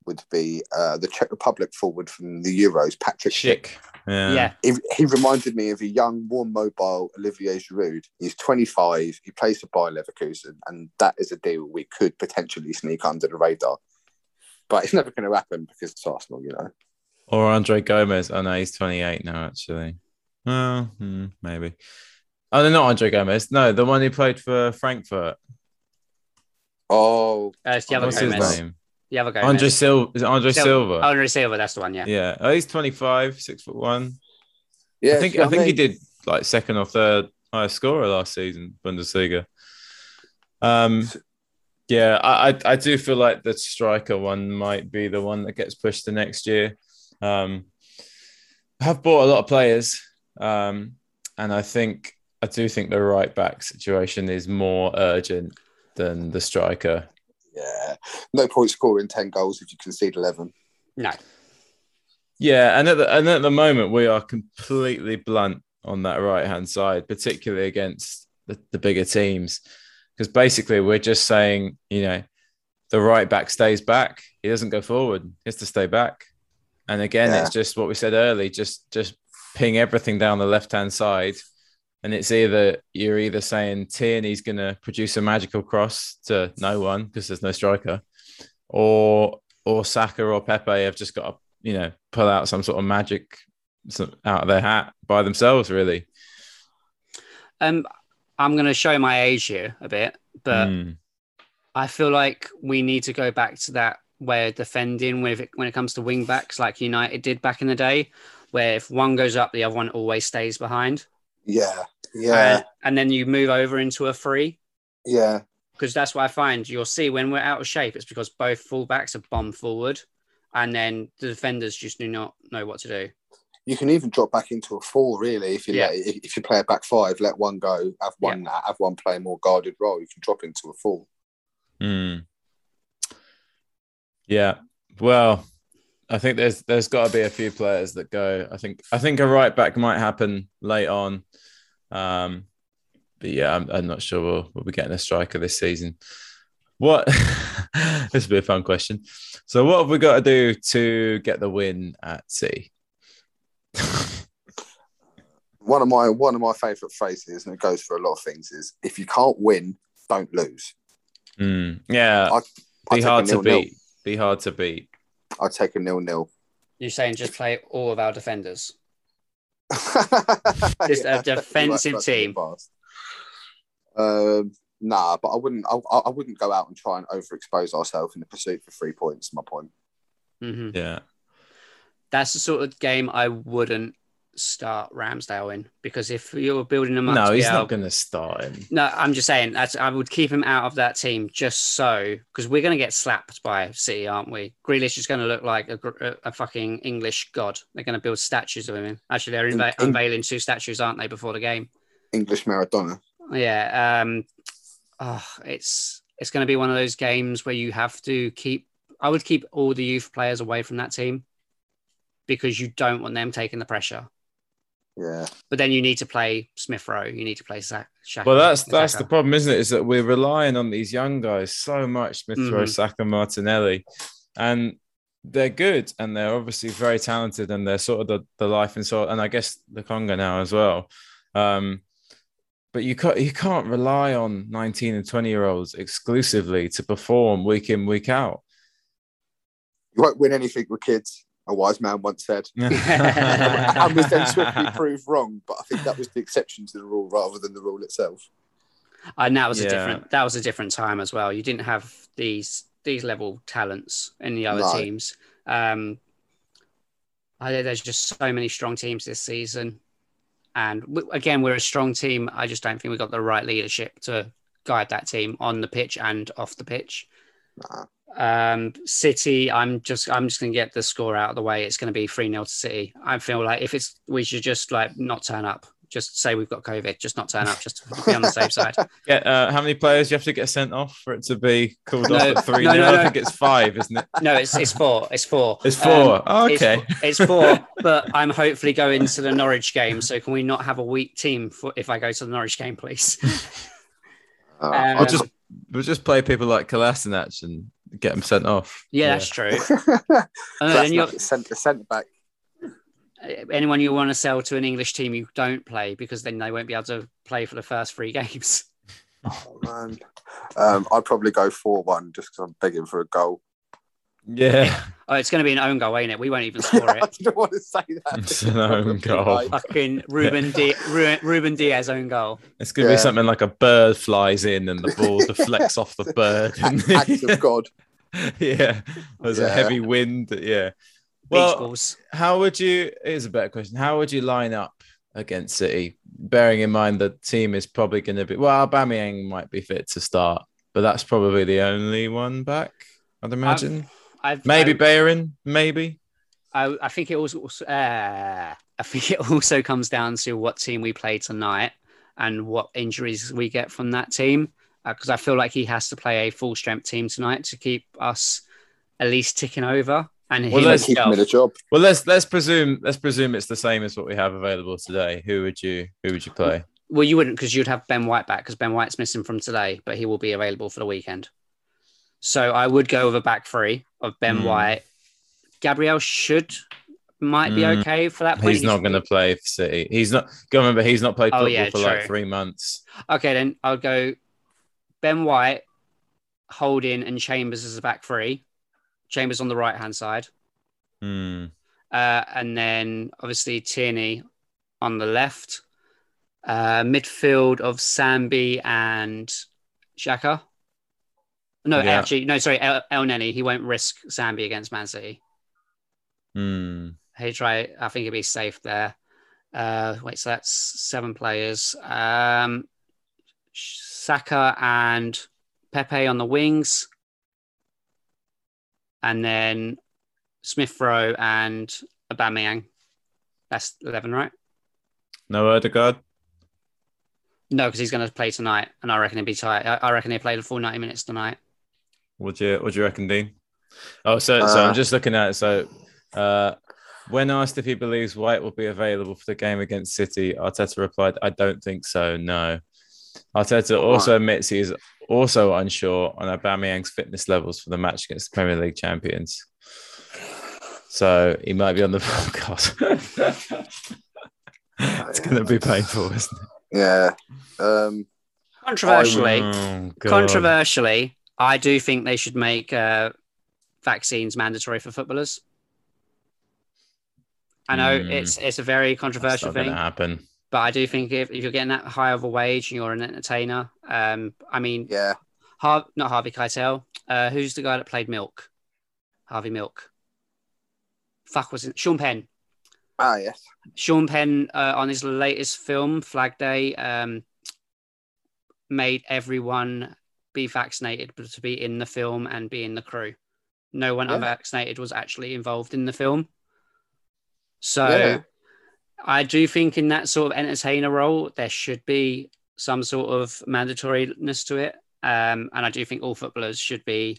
would be uh, the Czech Republic forward from the Euros, Patrick Schick. Schick. Yeah. Yeah, He, he reminded me of a young, more mobile Olivier Giroud. He's 25. He plays for Bayer Leverkusen, and that is a deal we could potentially sneak under the radar. But it's never going to happen because it's Arsenal, you know. Or Andre Gomes. Oh, no, he's 28 now, actually. Well, hmm, maybe. Oh, no, not Andre Gomes. No, the one who played for Frankfurt. Oh, uh, it's the other What's Gomez. his name? The other Gomez. Andre Silva. Is it Andre Sil- Silva? Andre Silva. That's the one. Yeah. yeah. Oh, he's 25, six foot one. yeah. I think see what I think he did like second or third highest scorer last season, Bundesliga. Um, yeah, I, I I do feel like the striker one might be the one that gets pushed to next year. Um, I have bought a lot of players, um, and I think I do think the right back situation is more urgent than the striker. Yeah. No point scoring 10 goals if you concede 11. No. Yeah, and at the and at the moment we are completely blunt on that right hand side, particularly against the, the bigger teams, because basically we're just saying, you know, the right back stays back, he doesn't go forward, he has to stay back, and again, Yeah. it's just what we said early, just just ping everything down the left hand side, and it's either you're either saying Tierney's going to produce a magical cross to no one because there's no striker, or or Saka or Pepe have just got to you know pull out some sort of magic out of their hat by themselves, really. Um, I'm going to show my age here a bit, but Mm. I feel like we need to go back to that way of defending when it, when it comes to wing backs, like United did back in the day, where if one goes up, the other one always stays behind. Yeah. Yeah. And, and then you move over into a free. yeah. Because that's what I find. You'll see when we're out of shape, it's because both fullbacks are bomb forward, and then the defenders just do not know what to do. You can even drop back into a four, really, if you Yeah. let if, if you play a back five, let one go, have one have one play a more guarded role. You can drop into a four. Mm. Yeah. Well, I think there's there's got to be a few players that go. I think I think a right back might happen late on. Um, but yeah, I'm, I'm not sure we'll, we'll be getting a striker this season. What [laughs] this will be a fun question. So, what have we got to do to get the win at sea? [laughs] one of my one of my favourite phrases, and it goes for a lot of things, is if you can't win, don't lose. Mm, yeah, I, I be a hard to beat. Be hard to beat. I take a nil nil. You're saying just play all of our defenders. [laughs] Just a defensive team. Um, nah, but I wouldn't. I, I I wouldn't go out and try and overexpose ourselves in the pursuit for three points. My point. hmm Yeah, That's the sort of game I wouldn't start Ramsdale in because if you're building him up, no, to he's able- not going to start him. No, I'm just saying that's I would keep him out of that team just so because we're going to get slapped by City, aren't we? Grealish is going to look like a, a, a fucking English god. They're going to build statues of him. Actually, they're unve- In- in- unveiling two statues, aren't they, before the game? English Maradona. Yeah. Um, oh, it's it's going to be one of those games where you have to keep. I would keep all the youth players away from that team because you don't want them taking the pressure. Yeah, But then you need to play Smith Rowe. You need to play Sa- Xhaka. Well, that's that's the problem, isn't it? Is that we're relying on these young guys so much, Smith Rowe, Mhm. Saka, Martinelli, and they're good and they're obviously very talented and they're sort of the, the life and soul, and I guess the Conga now as well. Um, but you can't you can't rely on 19 and 20 year olds exclusively to perform week in week out. you won't win anything with kids. A wise man once said, [laughs] [laughs] and was then swiftly proved wrong. But I think that was the exception to the rule rather than the rule itself. And that was a different that was a different time as well. You didn't have these these level talents in the other No. teams. Um, I, there's just so many strong teams this season, and w- again, we're a strong team. I just don't think we got the right leadership to guide that team on the pitch and off the pitch. Nah. Um, City, I'm just I'm just gonna get the score out of the way. It's gonna be 3 0 to City. I feel like if it's we should just like not turn up. Just say we've got COVID, just not turn up, just to be on the safe side. [laughs] Yeah. uh, how many players do you have to get sent off for it to be called No, off at three? no, no, I no. think it's five, isn't it? No, it's it's four. It's four. It's four. Um, Oh, okay. It's, four, but I'm hopefully going to the Norwich game. So can we not have a weak team for, if I go to the Norwich game, please? [laughs] Uh, Um, I We'll just we'll just play people like Kolasinac and get them sent off. Yeah, that's true. [laughs] And then That's you're, not the centre, centre back. anyone you want to sell to an English team, you don't play because then they won't be able to play for the first three [laughs] games. Oh man, um, I'd probably go four one just because I'm begging for a goal. Yeah, Oh, it's going to be an own goal, ain't it? We won't even score it. [laughs] I it. didn't want to say that. [laughs] It's an own goal. Fucking Ruben, Di- Ruben Dias own goal. it's gonna Yeah. be something like a bird flies in and the ball deflects off the bird. [laughs] Act of God. yeah, there's a heavy wind. Yeah. Beach Well, balls. how would you? Here's a better question. How would you line up against City, bearing in mind the team is probably going to be well, Aubameyang might be fit to start, but that's probably the only one back. I'd imagine. I've, maybe I, Bayern, maybe. I, I think it also. Uh, I think it also comes down to what team we play tonight and what injuries we get from that team. Because I feel like he has to play a full strength team tonight to keep us at least ticking over. And Well, him let's Keep him in a job. Well, let's let's presume let's presume it's the same as what we have available today. Who would you who would you play? Well, you wouldn't because you'd have Ben White back because Ben White's missing from today, but he will be available for the weekend. So I would go with a back three of Ben Hmm. White. Gabriel should might be Hmm. okay for that point. He's not going to play for City. He's not. Go remember, he's not played Oh, football yeah, for like three months. Okay, then I'll go Ben White, Holding, and Chambers as a back three. Chambers on the right hand side. Hmm. Uh, and then obviously Tierney on the left. Uh, midfield of Sambi and Xhaka. No, Yeah. actually, no, sorry, El, El Neni. He won't risk Sambi against Man City. Hmm. He try. I think he'd be safe there. Uh, wait, so that's seven players. Um, Saka and Pepe on the wings, and then Smith Rowe and Aubameyang. That's eleven, right? No Odegaard. No, because he's going to play tonight, and I reckon he'll be tight. I, I reckon he played play the full ninety minutes tonight. What do you what do you reckon, Dean? Oh, so so Uh, I'm just looking at it. So Uh, when asked if he believes White will be available for the game against City, Arteta replied, "I don't think so. No." Arteta also admits he is also unsure on Aubameyang's fitness levels for the match against the Premier League champions. So he might be on the [laughs] podcast. it's going to be painful, isn't it? Yeah. Um, Controversially, Oh, controversially, I do think they should make uh, vaccines mandatory for footballers. I know Hmm. it's it's a very That's controversial not thing, happen. but I do think if, if you're getting that high of a wage and you're an entertainer, um, I mean, yeah. Har- not Harvey Keitel, uh, who's the guy that played Milk? Harvey Milk. Fuck was it? Sean Penn. Ah, yes. Sean Penn uh, on his latest film, Flag Day, um, made everyone be vaccinated but to be in the film and be in the crew. No one Yeah. unvaccinated was actually involved in the film. So Yeah. I do think in that sort of entertainer role, there should be some sort of mandatoriness to it. Um, and I do think all footballers should be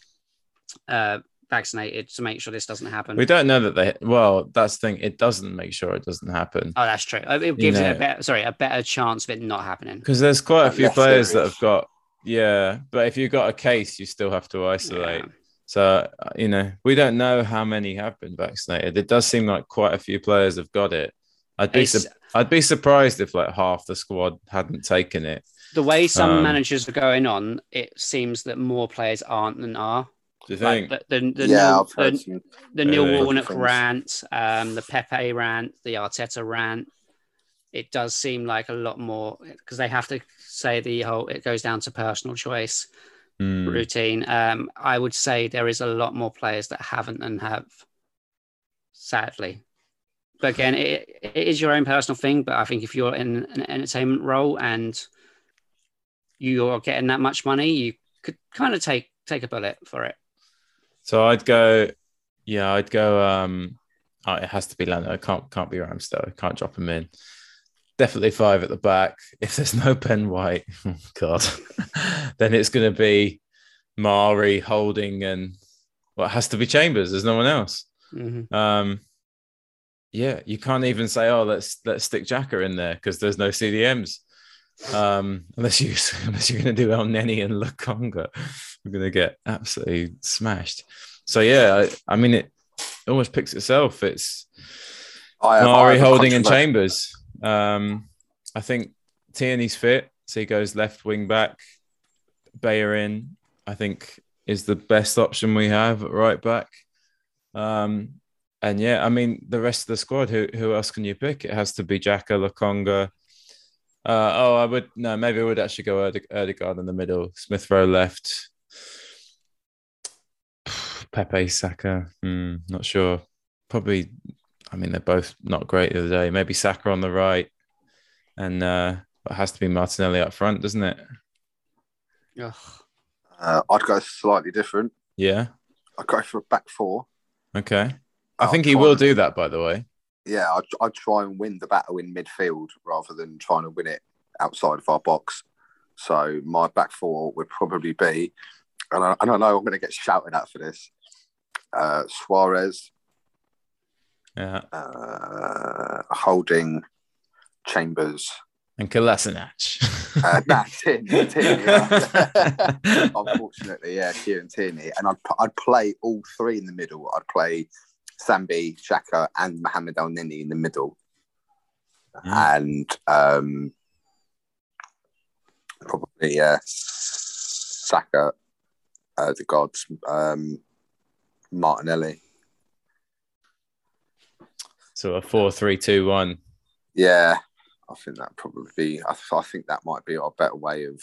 uh, vaccinated to make sure this doesn't happen. We don't know that they. Well, that's the thing. It doesn't make sure it doesn't happen Oh, that's true. It gives it know- a better, sorry, a better chance of it not happening. because there's quite a few players that have got. Yeah, but if you've got a case, you still have to isolate. Yeah. So uh, you know, we don't know how many have been vaccinated. It does seem like quite a few players have got it. I'd be su- I'd be surprised if like half the squad hadn't taken it. the way some Um, managers are going on, it seems that more players aren't than are. Do you Like think? the the, the, yeah, Neil, the, the Neil Really? Warnock rant, um, the Pepe rant, the Arteta rant. It does seem like a lot more because they have to say the whole. It goes down to personal choice Hmm. routine. Um, I would say there is a lot more players that haven't and have, sadly. But again, it, it is your own personal thing. But I think if you're in an entertainment role and you're getting that much money, you could kind of take take a bullet for it. So I'd go, yeah, I'd go. Um, oh, it has to be Leno. It can't can't be Ramsdale. Can't drop him in. Definitely five at the back. [laughs] If there's no Ben White, oh God, [laughs] then it's going to be Mari, Holding, and well, it has to be Chambers. There's no one else. Mhm. Um, yeah, you can't even say, oh, let's let's stick Xhaka in there because there's no CDMs. Um, unless you [laughs] unless you're going to do El Neni and Lokonga, we're going to get absolutely smashed. So yeah, I, I mean it almost picks itself. It's I have, I Mari, Holding, and controversial- Chambers. Um, I think Tierney's fit, so he goes left wing back. Bellerin, I think, is the best option we have at right back. Um, and yeah, I mean the rest of the squad. Who who else can you pick? It has to be Xhaka, Lokonga. Uh, oh, I would no, maybe I would actually go Erde- Odegaard in the middle, Smith Rowe left, [sighs] Pepe Saka. Hmm, not sure. Probably. I mean, they're both not great the other day. Maybe Saka on the right, and uh, it has to be Martinelli up front, doesn't it? Ugh. Uh, I'd go slightly different. Yeah. I'd go for a back four. Okay. I I'll think he will and- do that, by the way. Yeah, I'd, I'd try and win the battle in midfield rather than trying to win it outside of our box. So my back four would probably be, and I, and I know I'm going to get shouted at for this, uh, Soares, Yeah. uh, Holding, Chambers. And Kolasinac. Uh, nah, Tierney, Tierney, yeah. Unfortunately, yeah, Kieran Tierney. And I'd, I'd play all three in the middle. I'd play Sambi, Xhaka, and Mohamed El Neni in the middle. And um, probably uh, Saka, uh, the gods, um, Martinelli. So a four, three, two, one. Yeah, I think that probably be. I, I think that might be our better way of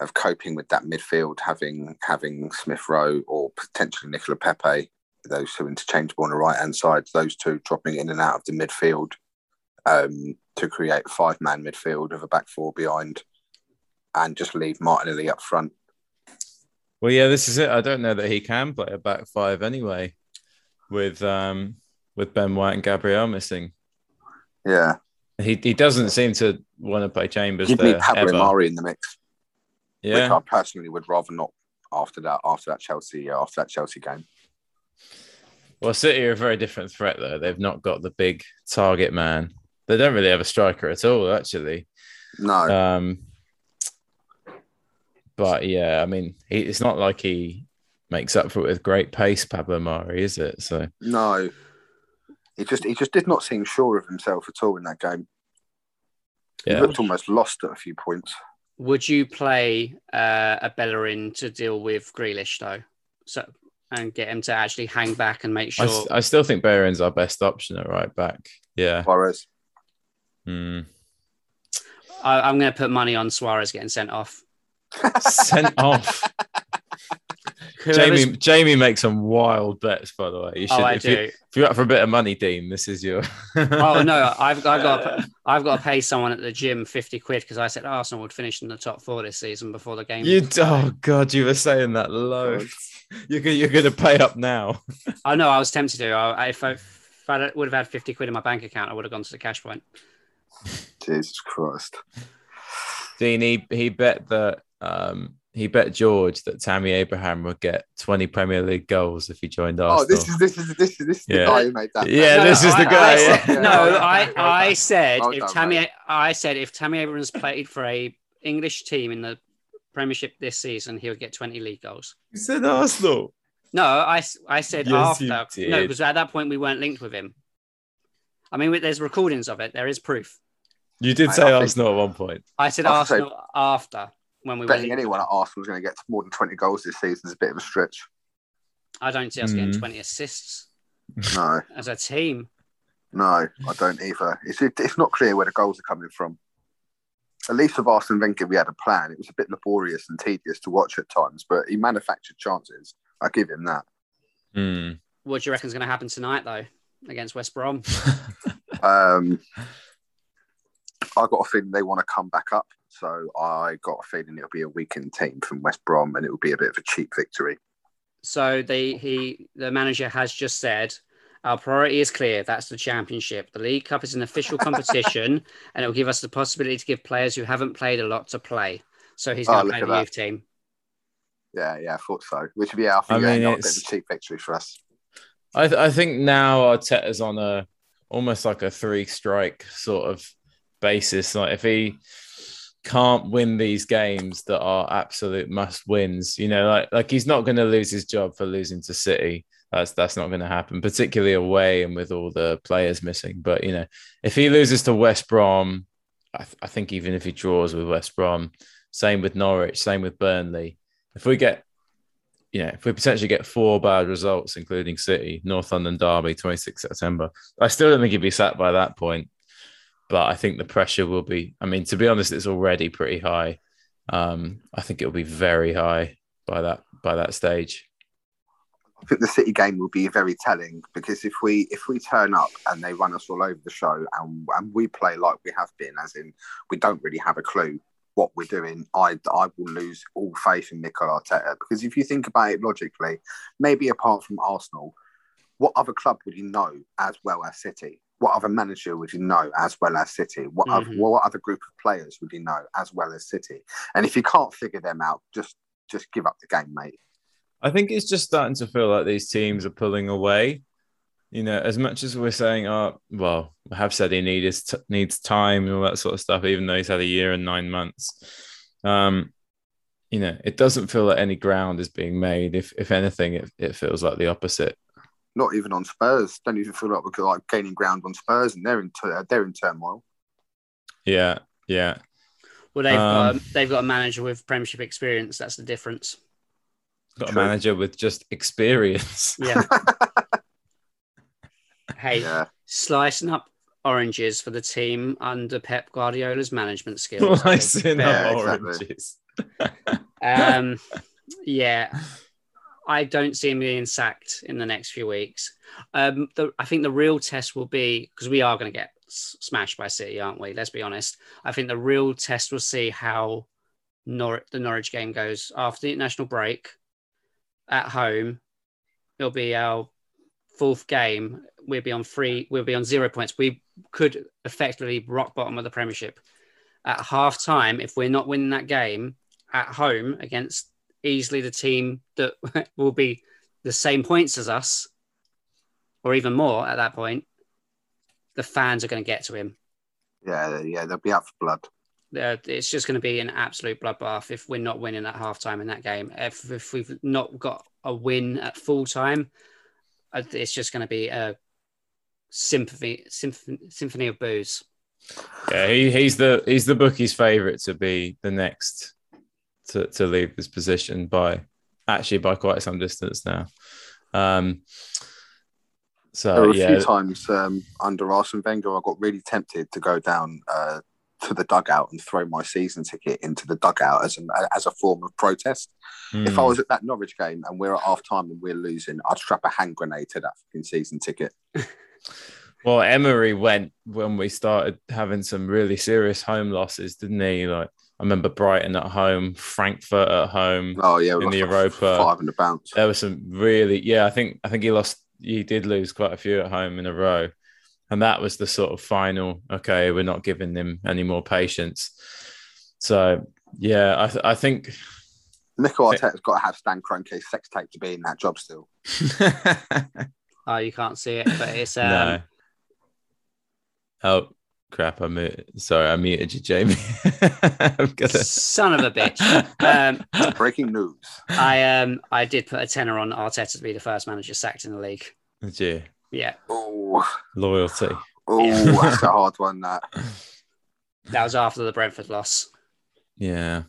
of coping with that midfield, having having Smith Rowe or potentially Nicola Pepe, those two interchangeable on the right hand side, those two dropping in and out of the midfield um, to create a five man midfield of a back four behind, and just leave Martinelli up front. Well, yeah, this is it. I don't know that he can play a back five anyway, with um with Ben White and Gabriel missing. Yeah, He he doesn't seem to want to play Chambers give me Pablo ever. Mari in the mix, which Yeah, I personally would rather not after that after that Chelsea uh, after that Chelsea game. Well, City are a very different threat, though. They've not got the big target man. They don't really have a striker at all, actually. No, Um, but yeah, I mean, he, it's not like he makes up for it with great pace, Pablo Mari, is it? So no. He just he just did not seem sure of himself at all in that game. He looked almost lost at a few points. Would you play uh, a Bellerin to deal with Grealish though, so and get him to actually hang back and make I, sure? s- I still think Bellerin's our best option at right back. Yeah. Soares. Hmm. I, I'm going to put money on Soares getting sent off. [laughs] Sent off. Whoever's- Jamie Jamie makes some wild bets, by the way. You should, oh, I if, do. You, if you're up for a bit of money, Dean, this is your. [laughs] oh no, I've, I've got to, I've got to pay someone at the gym fifty quid because I said Arsenal would finish in the top four this season before the game. You oh god, you were saying that low. You're gonna, you're gonna pay up now. I know I was tempted to. I, if I, if I would have had fifty quid in my bank account, I would have gone to the cash point. Jesus Christ. Dean, he, he bet that um he bet George that Tammy Abraham would get 20 Premier League goals if he joined Arsenal. Oh, this is this is this is this is Yeah. the guy who made that. Yeah, bet. this is the guy, I said- yeah. No, I, I said Well if done, Tammy, mate. I said if Tammy Abrams played for a English team in the Premiership this season, he would get twenty league goals. You said Arsenal. No, I I said Yes, you after. did. No, because at that point we weren't linked with him. I mean, there's recordings of it. There is proof. You did I- say Arsenal at one point. I said I was gonna Arsenal after when we were. Betting linked. anyone at Arsenal is going to get more than 20 goals this season is a bit of a stretch. I don't see us getting Mm. twenty assists No, [laughs] as a team. no, I don't either. It's it's not clear where the goals are coming from. At least with Arsene Wenger, we had a plan. It was a bit laborious and tedious to watch at times, but he manufactured chances. I give him that. Hmm. What do you reckon is going to happen tonight, though, against West Brom? [laughs] Um, I got a feeling they want to come back up, so I got a feeling it'll be a weakened team from West Brom, and it will be a bit of a cheap victory. So they he the manager has just said our priority is clear. That's the championship. The League Cup is an official competition, [laughs] and it will give us the possibility to give players who haven't played a lot to play. So he's Oh, going to look play the that. youth team. Yeah, yeah, I thought so. Which would be, our I yeah, mean, not a bit it's- of a cheap victory for us. I, th- I think now Arteta's on a almost like a three strike sort of basis. Like if he can't win these games that are absolute must wins, you know, like like he's not going to lose his job for losing to City. That's that's not going to happen, particularly away and with all the players missing. But you know, if he loses to West Brom, I, th- I think even if he draws with West Brom, same with Norwich, same with Burnley. If we get you know, if we potentially get four bad results, including City, North London Derby, 26 September, I still don't think he'd be sacked by that point. But I think the pressure will be, I mean, to be honest, it's already pretty high. Um, I think it'll be very high by that by that stage. I think the City game will be very telling because if we if we turn up and they run us all over the show and and we play like we have been, as in we don't really have a clue what we're doing, I I will lose all faith in Mikel Arteta because if you think about it logically, maybe apart from Arsenal, what other club would you know as well as City? What other manager would you know as well as City? What other, Mhm. what other group of players would you know as well as City? And if you can't figure them out, just just give up the game, mate. I think it's just starting to feel like these teams are pulling away. You know, as much as we're saying, oh, well, I have said he needs t- needs time and all that sort of stuff, even though he's had a year and nine months. Um, you know, it doesn't feel like any ground is being made. If if anything, it, it feels like the opposite. Not even on Spurs. Don't even feel like we're like gaining ground on Spurs, and they're in tur- they're in turmoil. Yeah, yeah. Well, they've got Um, a, they've got a manager with Premiership experience. That's the difference. Got True. a manager with just experience. [laughs] Yeah. hey, Yeah, slicing up oranges for the team under Pep Guardiola's management skills. I think. Slicing Yeah, up exactly. oranges. [laughs] Um, yeah, I don't see him being sacked in the next few weeks. Um, the, I think the real test will be because we are going to get smashed by City, aren't we? Let's be honest. I think the real test will see how Nor- the Norwich game goes after the international break at home. It'll be our fourth game. We'll be on three. We'll be on zero points. We could effectively rock bottom of the Premiership at half time if we're not winning that game at home against easily the team that [laughs] will be the same points as us, or even more at that point, the fans are going to get to him. Yeah, yeah, they'll be out for blood. Uh, it's just going to be an absolute bloodbath if we're not winning at halftime in that game. If, if we've not got a win at full time, uh, it's just going to be a symphony, symphony, symphony of boos. Yeah, he, he's the he's the bookie's favourite to be the next to, to leave this position by actually by quite some distance now. Um, so There were a yeah, few times um, under Arsene Wenger, I got really tempted to go down uh, to the dugout and throw my season ticket into the dugout as an as a form of protest. If hmm. I was at that Norwich game and we're at half time and we're losing, I'd strap a hand grenade to that fucking season ticket. [laughs] Well, Emery went when we started having some really serious home losses, didn't he? Like I remember Brighton at home, Frankfurt at home. Oh yeah, In the Europa. five in the bounce. There was some really, yeah. I think I think he lost. He did lose quite a few at home in a row, and that was the sort of final. Okay, we're not giving them any more patience. So yeah, I th- I think. Mikel Arteta's got to have Stan Kroenke's sex tape to be in that job still. [laughs] Oh, you can't see it, but it's [laughs] um, no. Oh crap! I muted. Sorry, I muted you, Jamie. [laughs] Gonna. son of a bitch. [laughs] Um, Breaking news. I um I did put a tenner on Arteta to be the first manager sacked in the league. Did you? Yeah, Oh, Loyalty. oh, Yeah. that's a hard one. That [laughs] that was after the Brentford loss. Yeah.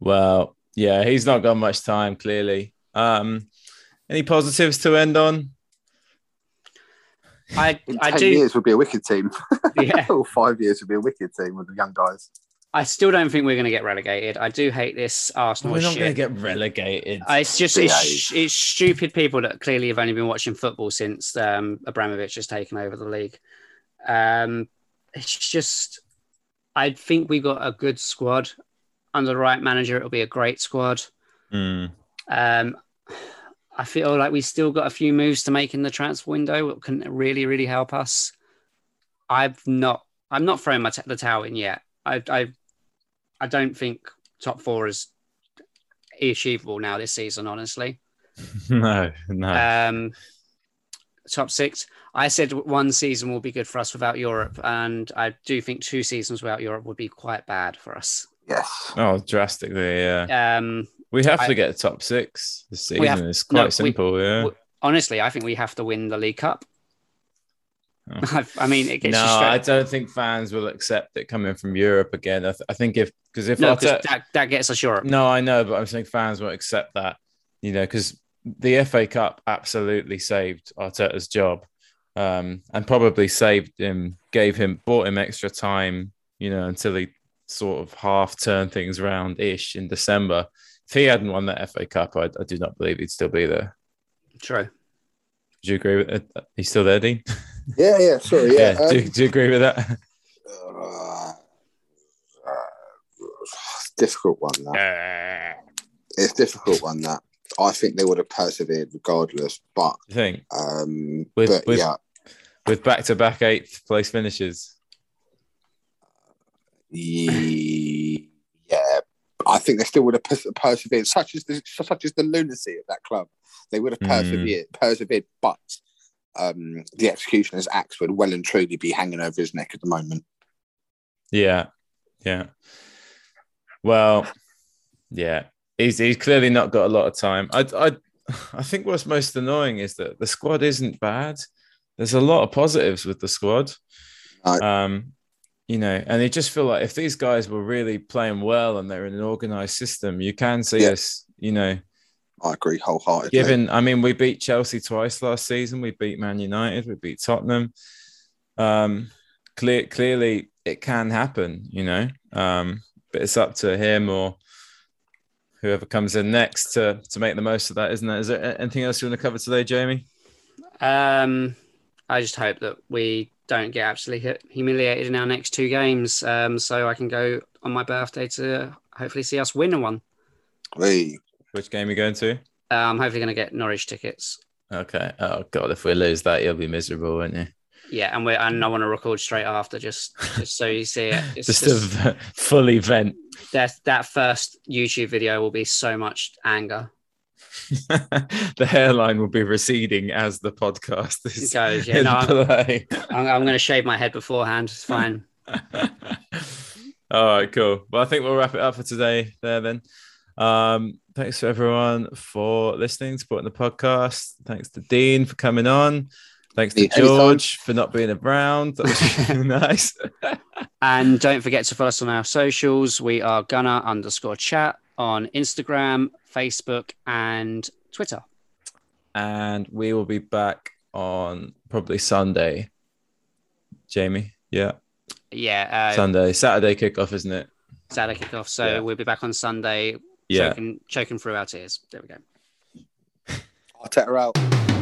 Well, yeah, he's not got much time, clearly. Um, any positives to end on? I in I ten do years would be a wicked team. [laughs] yeah. [laughs] or five years would be a wicked team with the young guys. I still don't think we're going to get relegated. I do hate this Arsenal We're not going to get relegated. Uh, It's just it's, it's stupid people that clearly have only been watching football since um, Abramovich has taken over the league. Um, it's just, I think we've got a good squad under the right manager. It'll be a great squad. Mm. Um, I feel like we still got a few moves to make in the transfer window that can really, really help us. I've not, I'm not throwing my t- the towel in yet. I, I, I don't think top four is achievable now this season. Honestly, [laughs] No, no. um, top six. I said one season will be good for us without Europe, and I do think two seasons without Europe would be quite bad for us. Yes. oh, drastically, yeah. Um, We have I- to get top six this season. Have- it's no, quite we- simple, yeah. w- honestly, I think we have to win the League Cup. Oh. [laughs] I've- mean, it gets no. I don't think fans will accept it coming from Europe again. I, th- I think if because if No, Arteta- that, that gets us Europe. No, I know, but I'm saying fans won't accept that, you know, because the FA Cup absolutely saved Arteta's job, um, and probably saved him, gave him, bought him extra time, you know, until he sort of half turned things around ish in December. If he hadn't won that FA Cup, I, I do not believe he'd still be there. True. Do you agree with it? He's still there, Dean? [laughs] Yeah, yeah. Sorry. Yeah. do, um, do you agree with that? uh, uh, difficult one. That it's difficult one. That I think they would have persevered regardless. But I think um, With- but with- yeah, with back to back eighth place finishes. Yeah. I think they still would have pers- persevered. Such as the such as the lunacy of that club, they would have Mm. persevered. Persevered, but um, the executioner's axe would well and truly be hanging over his neck at the moment. Yeah, yeah. Well, yeah. He's he's clearly not got a lot of time. I I I think what's most annoying is that the squad isn't bad. There's a lot of positives with the squad. Right. Um, you know, and you just feel like if these guys were really playing well and they're in an organized system, you can see Yeah. us, you know, I agree wholeheartedly. given I mean, we beat Chelsea twice last season, we beat Man United, we beat Tottenham. Um, clear clearly it can happen, you know. Um, but it's up to him or whoever comes in next to to make the most of that, isn't it? Is there anything else you want to cover today, Jamie? Um, I just hope that we don't get absolutely humiliated in our next two games. Um, so I can go on my birthday to hopefully see us win a one. Hey, Which game are you going to? Uh, I'm hopefully going to get Norwich tickets. Okay. Oh god, if we lose that, you'll be miserable, won't you? Yeah, and we and I want to record straight after, just just so you see it. [laughs] It's Just, just, a full event. that that first YouTube video will be so much anger. [laughs] the hairline will be receding as the podcast is Goes, yeah, no, I'm- I'm, I'm going to shave my head beforehand. It's fine. [laughs] All right, cool. Well, I think we'll wrap it up for today there then. Um, thanks to everyone for listening, supporting the podcast. Thanks to Dean for coming on. Thanks to George for not being around. That was really [laughs] nice. And don't forget to follow us on our socials. We are Gunner underscore chat on Instagram, Facebook, and Twitter. and we will be back on probably Sunday. Jamie, yeah, Yeah, uh, Sunday, Saturday kickoff, isn't it? Saturday kickoff. So Yeah. we'll be back on Sunday, Yeah. choking, choking through our tears. There we go. I'll Arteta out.